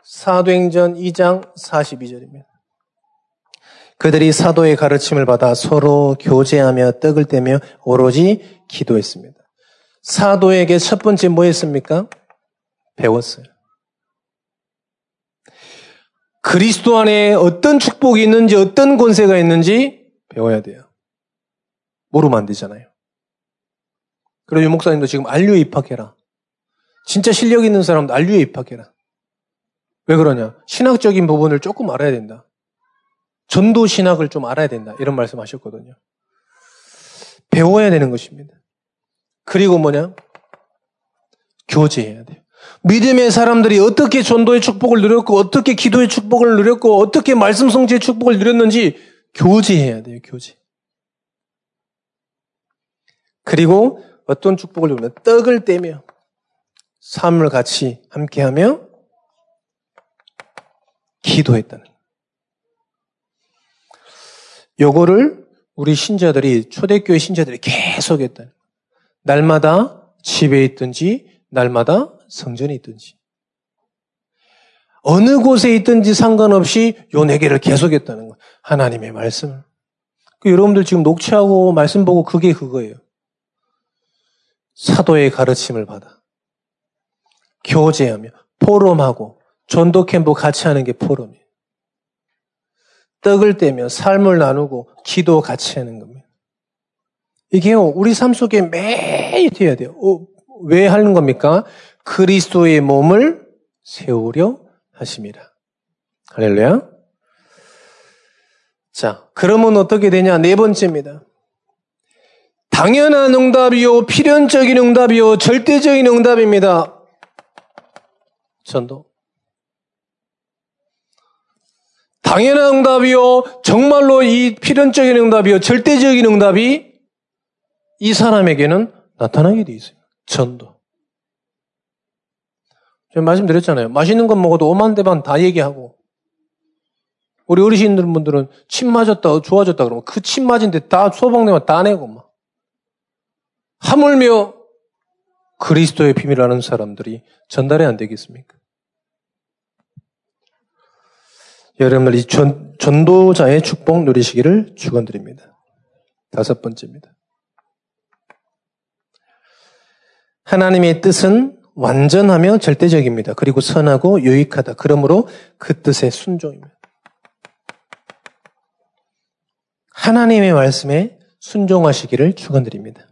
사도행전 2장 42절입니다. 그들이 사도의 가르침을 받아 서로 교제하며 떡을 떼며 오로지 기도했습니다. 사도에게 첫 번째 뭐 했습니까? 배웠어요. 그리스도 안에 어떤 축복이 있는지 어떤 권세가 있는지 배워야 돼요. 모르면 안 되잖아요. 그래서 목사님도 지금 안류에 입학해라. 진짜 실력 있는 사람도 안류에 입학해라. 왜 그러냐? 신학적인 부분을 조금 알아야 된다. 전도 신학을 좀 알아야 된다. 이런 말씀 하셨거든요. 배워야 되는 것입니다. 그리고 뭐냐? 교제해야 돼요. 믿음의 사람들이 어떻게 전도의 축복을 누렸고, 어떻게 기도의 축복을 누렸고, 어떻게 말씀 성취의 축복을 누렸는지 교제해야 돼요, 교제. 그리고 어떤 축복을 누르면 떡을 떼며 삶을 같이 함께하며 기도했다는. 요거를 우리 신자들이 초대교회 신자들이 계속 했다는. 날마다 집에 있든지 날마다 성전에 있든지 어느 곳에 있든지 상관없이 요네 개를 계속했다는 거. 하나님의 말씀을. 그 여러분들 지금 녹취하고 말씀 보고 그게 그거예요. 사도의 가르침을 받아 교제하며 포럼하고 전도 캠프 같이 하는 게 포럼이에요. 떡을 떼며 삶을 나누고 기도 같이 하는 겁니다. 이게요, 우리 삶 속에 매일 돼야 돼요. 어, 왜 하는 겁니까? 그리스도의 몸을 세우려 하십니다. 할렐루야. 자, 그러면 어떻게 되냐? 네 번째입니다. 당연한 응답이요, 필연적인 응답이요, 절대적인 응답입니다. 전도. 당연한 응답이요, 정말로 이 필연적인 응답이요, 절대적인 응답이 이 사람에게는 나타나게 돼 있어요. 전도. 제가 말씀드렸잖아요. 맛있는 것 먹어도 오만 대만 다 얘기하고. 우리 어르신들 분들은 침 맞았다, 좋아졌다 그러면 그 침 맞은 데 다 소방내면 다 내고 막. 하물며 그리스도의 비밀을 아는 사람들이 전달이 안 되겠습니까? 여러분들 이 전, 전도자의 축복 누리시기를 축원드립니다. 다섯 번째입니다. 하나님의 뜻은 완전하며 절대적입니다. 그리고 선하고 유익하다. 그러므로 그 뜻에 순종입니다. 하나님의 말씀에 순종하시기를 축원드립니다.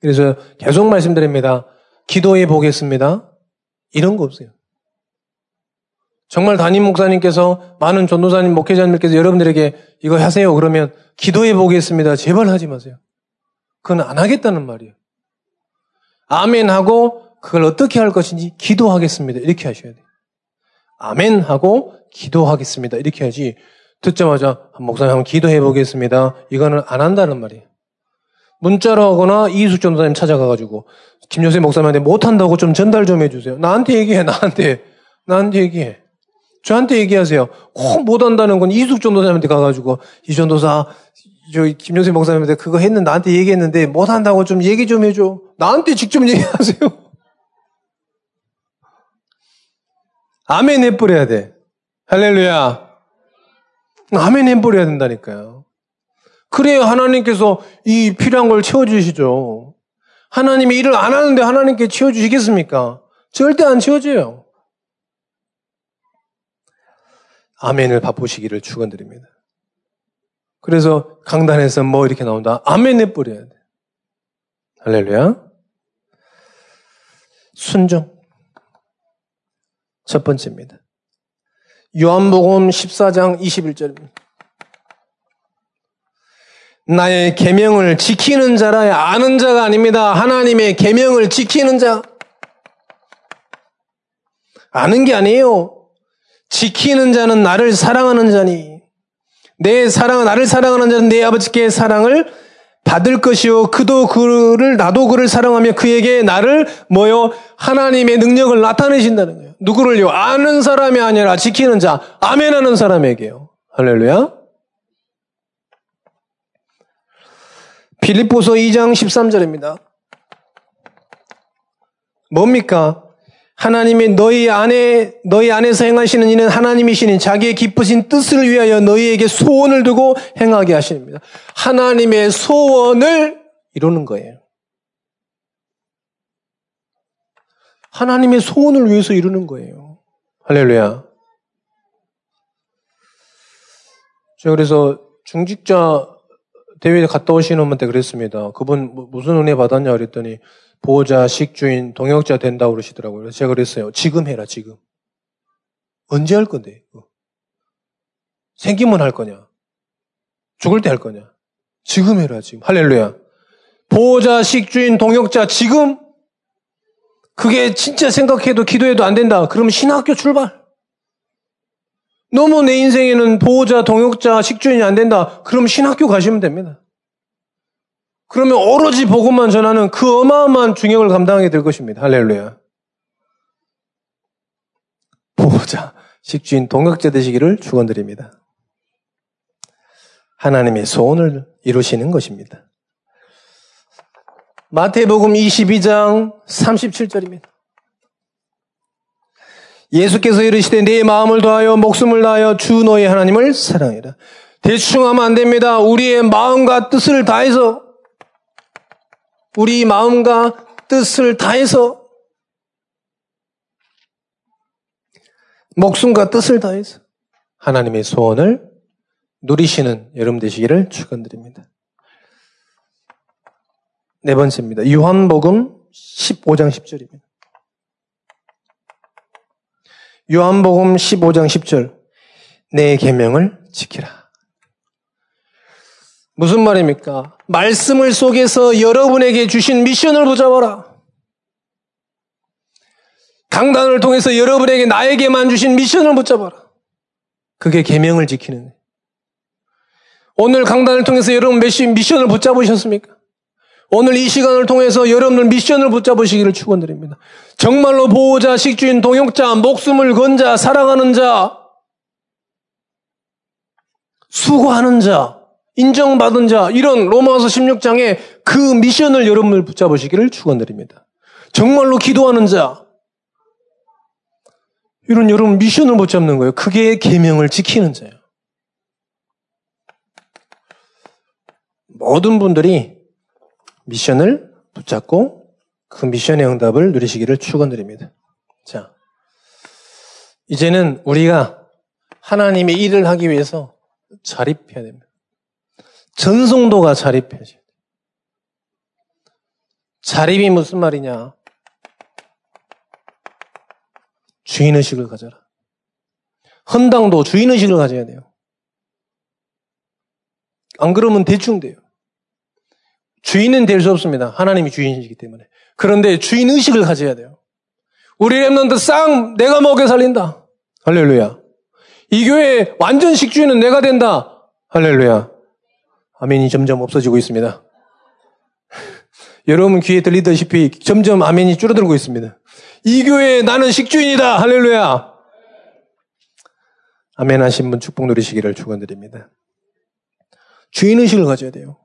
그래서 계속 말씀드립니다. 기도해 보겠습니다. 이런 거 없어요. 정말 담임 목사님께서 많은 전도사님, 목회자님께서 여러분들에게 이거 하세요. 그러면 기도해 보겠습니다. 제발 하지 마세요. 그건 안 하겠다는 말이에요. 아멘 하고 그걸 어떻게 할 것인지 기도하겠습니다. 이렇게 하셔야 돼요. 아멘 하고 기도하겠습니다. 이렇게 하지. 듣자마자 목사님 한번 기도해 보겠습니다. 이거는 안 한다는 말이에요. 문자로 하거나 이수숙 전도사님 찾아가가지고 김효세 목사님한테 못한다고 좀 전달 좀 해주세요. 나한테 얘기해, 나한테. 나한테 얘기해. 저한테 얘기하세요. 꼭 못한다는 건 이숙 전도사님한테 가가지고 이 전도사 저기 김영세 목사님한테 그거 했는데 나한테 얘기했는데 못한다고 좀 얘기 좀 해줘. 나한테 직접 얘기하세요. 아멘 해버려야 돼. 할렐루야. 아멘 해버려야 된다니까요. 그래야 하나님께서 이 필요한 걸 채워주시죠. 하나님이 일을 안 하는데 하나님께 채워주시겠습니까? 절대 안 채워줘요. 아멘을 바꾸시기를 축원드립니다. 그래서 강단에서 뭐 이렇게 나온다. 아멘 해버려야 돼. 할렐루야. 순종. 첫 번째입니다. 요한복음 14장 21절입니다. 나의 계명을 지키는 자라 아는 자가 아닙니다. 하나님의 계명을 지키는 자. 아는 게 아니에요. 지키는 자는 나를 사랑하는 자니 내 사랑은 나를 사랑하는 자는 내 아버지께 사랑을 받을 것이요 그도 그를 나도 그를 사랑하며 그에게 나를 뭐요 하나님의 능력을 나타내신다는 거예요. 누구를요? 아는 사람이 아니라 지키는 자, 아멘하는 사람에게요. 할렐루야. 빌립보서 2장 13절입니다. 뭡니까? 하나님의 너희 안에 너희 안에서 행하시는 이는 하나님이시니 자기의 기쁘신 뜻을 위하여 너희에게 소원을 두고 행하게 하십니다. 하나님의 소원을 이루는 거예요. 하나님의 소원을 위해서 이루는 거예요. 할렐루야. 제가 그래서 중직자 대회에 갔다 오시는 분한테 그랬습니다. 그분 뭐 무슨 은혜 받았냐 그랬더니 보호자, 식주인, 동역자 된다고 그러시더라고요. 제가 그랬어요. 지금 해라, 지금. 언제 할 건데? 어. 생기면 할 거냐? 죽을 때 할 거냐? 지금 해라, 지금. 할렐루야. 보호자, 식주인, 동역자, 지금? 그게 진짜 생각해도 기도해도 안 된다. 그러면 신학교 출발. 너무 내 인생에는 보호자, 동역자, 식주인이 안 된다. 그럼 신학교 가시면 됩니다. 그러면 오로지 복음만 전하는 그 어마어마한 중역을 감당하게 될 것입니다. 할렐루야. 보호자, 식주인, 동역자 되시기를 축원드립니다. 하나님의 소원을 이루시는 것입니다. 마태복음 22장 37절입니다. 예수께서 이르시되 내 마음을 다하여 목숨을 다하여 주 너의 하나님을 사랑해라. 대충 하면 안 됩니다. 우리의 마음과 뜻을 다해서 우리 마음과 뜻을 다해서 목숨과 뜻을 다해서 하나님의 소원을 누리시는 여러분 되시기를 축원드립니다. 네 번째입니다. 요한복음 15장 10절입니다. 요한복음 15장 10절. 내 계명을 지키라. 무슨 말입니까? 말씀을 속에서 여러분에게 주신 미션을 붙잡아라. 강단을 통해서 여러분에게 나에게만 주신 미션을 붙잡아라. 그게 계명을 지키는. 오늘 강단을 통해서 여러분 몇 미션을 붙잡으셨습니까? 오늘 이 시간을 통해서 여러분들 미션을 붙잡으시기를 축원드립니다. 정말로 보호자, 식주인, 동역자, 목숨을 건 자, 살아가는 자, 수고하는 자, 인정받은 자, 이런 로마서 16장에 그 미션을 여러분들 붙잡으시기를 축원드립니다. 정말로 기도하는 자, 이런 여러분 미션을 못 잡는 거예요. 그게 계명을 지키는 자예요. 모든 분들이 미션을 붙잡고 그 미션의 응답을 누리시기를 축원드립니다. 자, 이제는 우리가 하나님의 일을 하기 위해서 자립해야 됩니다. 전송도가 자립해야 돼요. 자립이 무슨 말이냐? 주인의식을 가져라. 헌당도 주인의식을 가져야 돼요. 안 그러면 대충 돼요. 주인은 될 수 없습니다. 하나님이 주인이시기 때문에. 그런데 주인의식을 가져야 돼요. 우리 랩런트 쌍 내가 먹여 살린다. 할렐루야. 이 교회 완전 식주인은 내가 된다. 할렐루야. 아멘이 점점 없어지고 있습니다. 여러분 귀에 들리다시피 점점 아멘이 줄어들고 있습니다. 이 교회에 나는 식주인이다. 할렐루야. 아멘 하신 분 축복 누리시기를 축원드립니다. 주인의식을 가져야 돼요.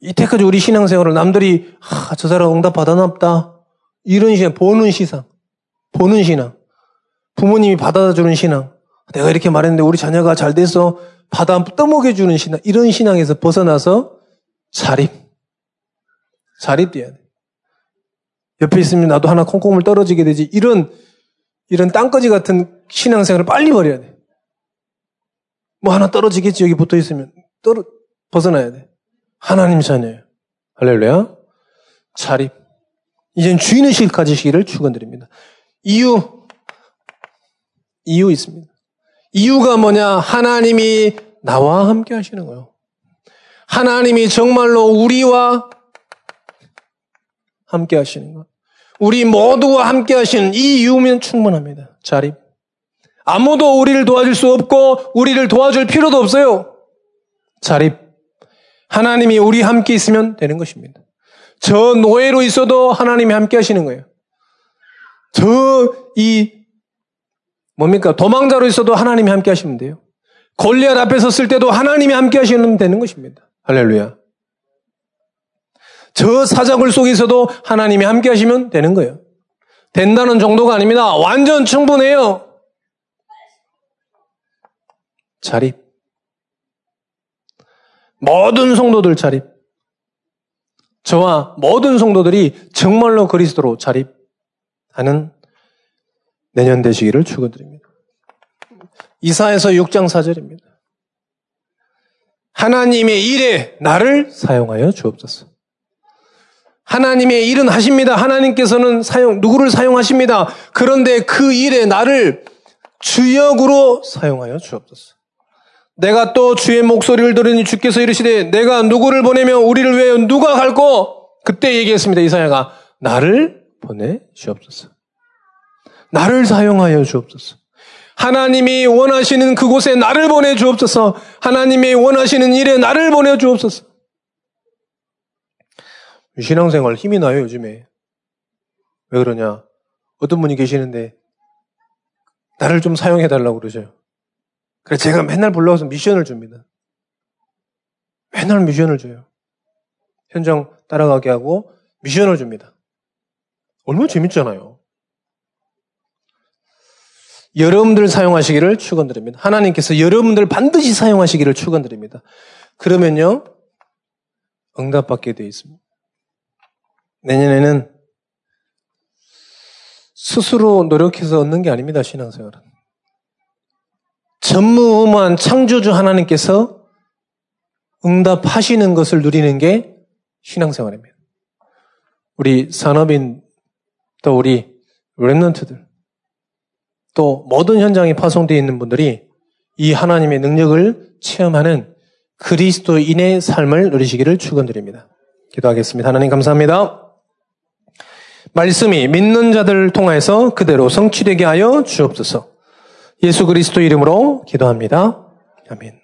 이때까지 우리 신앙생활을 남들이 아, 저 사람 응답 받아놨다. 이런 시간 보는 시상. 보는 신앙. 부모님이 받아주는 신앙. 내가 이렇게 말했는데 우리 자녀가 잘 돼서 받아 떠먹여주는 신앙. 이런 신앙에서 벗어나서 자립. 자립돼야 돼. 옆에 있으면 나도 하나 콩콩물 떨어지게 되지. 이런, 이런 땅거지 같은 신앙생활을 빨리 버려야 돼. 뭐 하나 떨어지겠지, 여기 붙어 있으면. 떨어, 벗어나야 돼. 하나님 자녀예요. 할렐루야. 자립. 이젠 주인의식 가지시기를 축원드립니다. 이유, 이유 있습니다. 이유가 뭐냐? 하나님이 나와 함께 하시는 거예요. 하나님이 정말로 우리와 함께 하시는 것. 우리 모두와 함께 하시는 이 이유면 충분합니다. 자립. 아무도 우리를 도와줄 수 없고 우리를 도와줄 필요도 없어요. 자립. 하나님이 우리 함께 있으면 되는 것입니다. 저 노예로 있어도 하나님이 함께 하시는 거예요. 저이 뭡니까? 도망자로 있어도 하나님이 함께 하시면 돼요. 골리앗 앞에 섰을 때도 하나님이 함께 하시면 되는 것입니다. 할렐루야. 저 사자굴 속에서도 하나님이 함께 하시면 되는 거예요. 된다는 정도가 아닙니다. 완전 충분해요. 자립. 모든 성도들 자립. 저와 모든 성도들이 정말로 그리스도로 자립하는 내년 되시기를 축원드립니다. 이사에서 6장 4절입니다. 하나님의 일에 나를 사용하여 주옵소서. 하나님의 일은 하십니다. 하나님께서는 사용, 누구를 사용하십니다. 그런데 그 일에 나를 주역으로 사용하여 주옵소서. 내가 또 주의 목소리를 들으니 주께서 이르시되 내가 누구를 보내면 우리를 위하여 누가 갈고 그때 얘기했습니다. 이사야가 나를 보내 주옵소서. 나를 사용하여 주옵소서. 하나님이 원하시는 그곳에 나를 보내 주옵소서. 하나님이 원하시는 일에 나를 보내 주옵소서. 신앙생활 힘이 나요, 요즘에. 왜 그러냐? 어떤 분이 계시는데, 나를 좀 사용해달라고 그러셔요. 그래서 제가 맨날 불러서 미션을 줍니다. 맨날 미션을 줘요. 현장 따라가게 하고 미션을 줍니다. 얼마나 재밌잖아요. 여러분들 사용하시기를 축원드립니다. 하나님께서 여러분들 반드시 사용하시기를 축원드립니다. 그러면요 응답받게 되어 있습니다. 내년에는 스스로 노력해서 얻는 게 아닙니다, 신앙생활은. 전무후무한 창조주 하나님께서 응답하시는 것을 누리는 게 신앙생활입니다. 우리 산업인 또 우리 랩런트들 또 모든 현장에 파송되어 있는 분들이 이 하나님의 능력을 체험하는 그리스도인의 삶을 누리시기를 축원드립니다. 기도하겠습니다. 하나님 감사합니다. 말씀이 믿는 자들을 통해서 그대로 성취되게 하여 주옵소서. 예수 그리스도 이름으로 기도합니다. 아멘.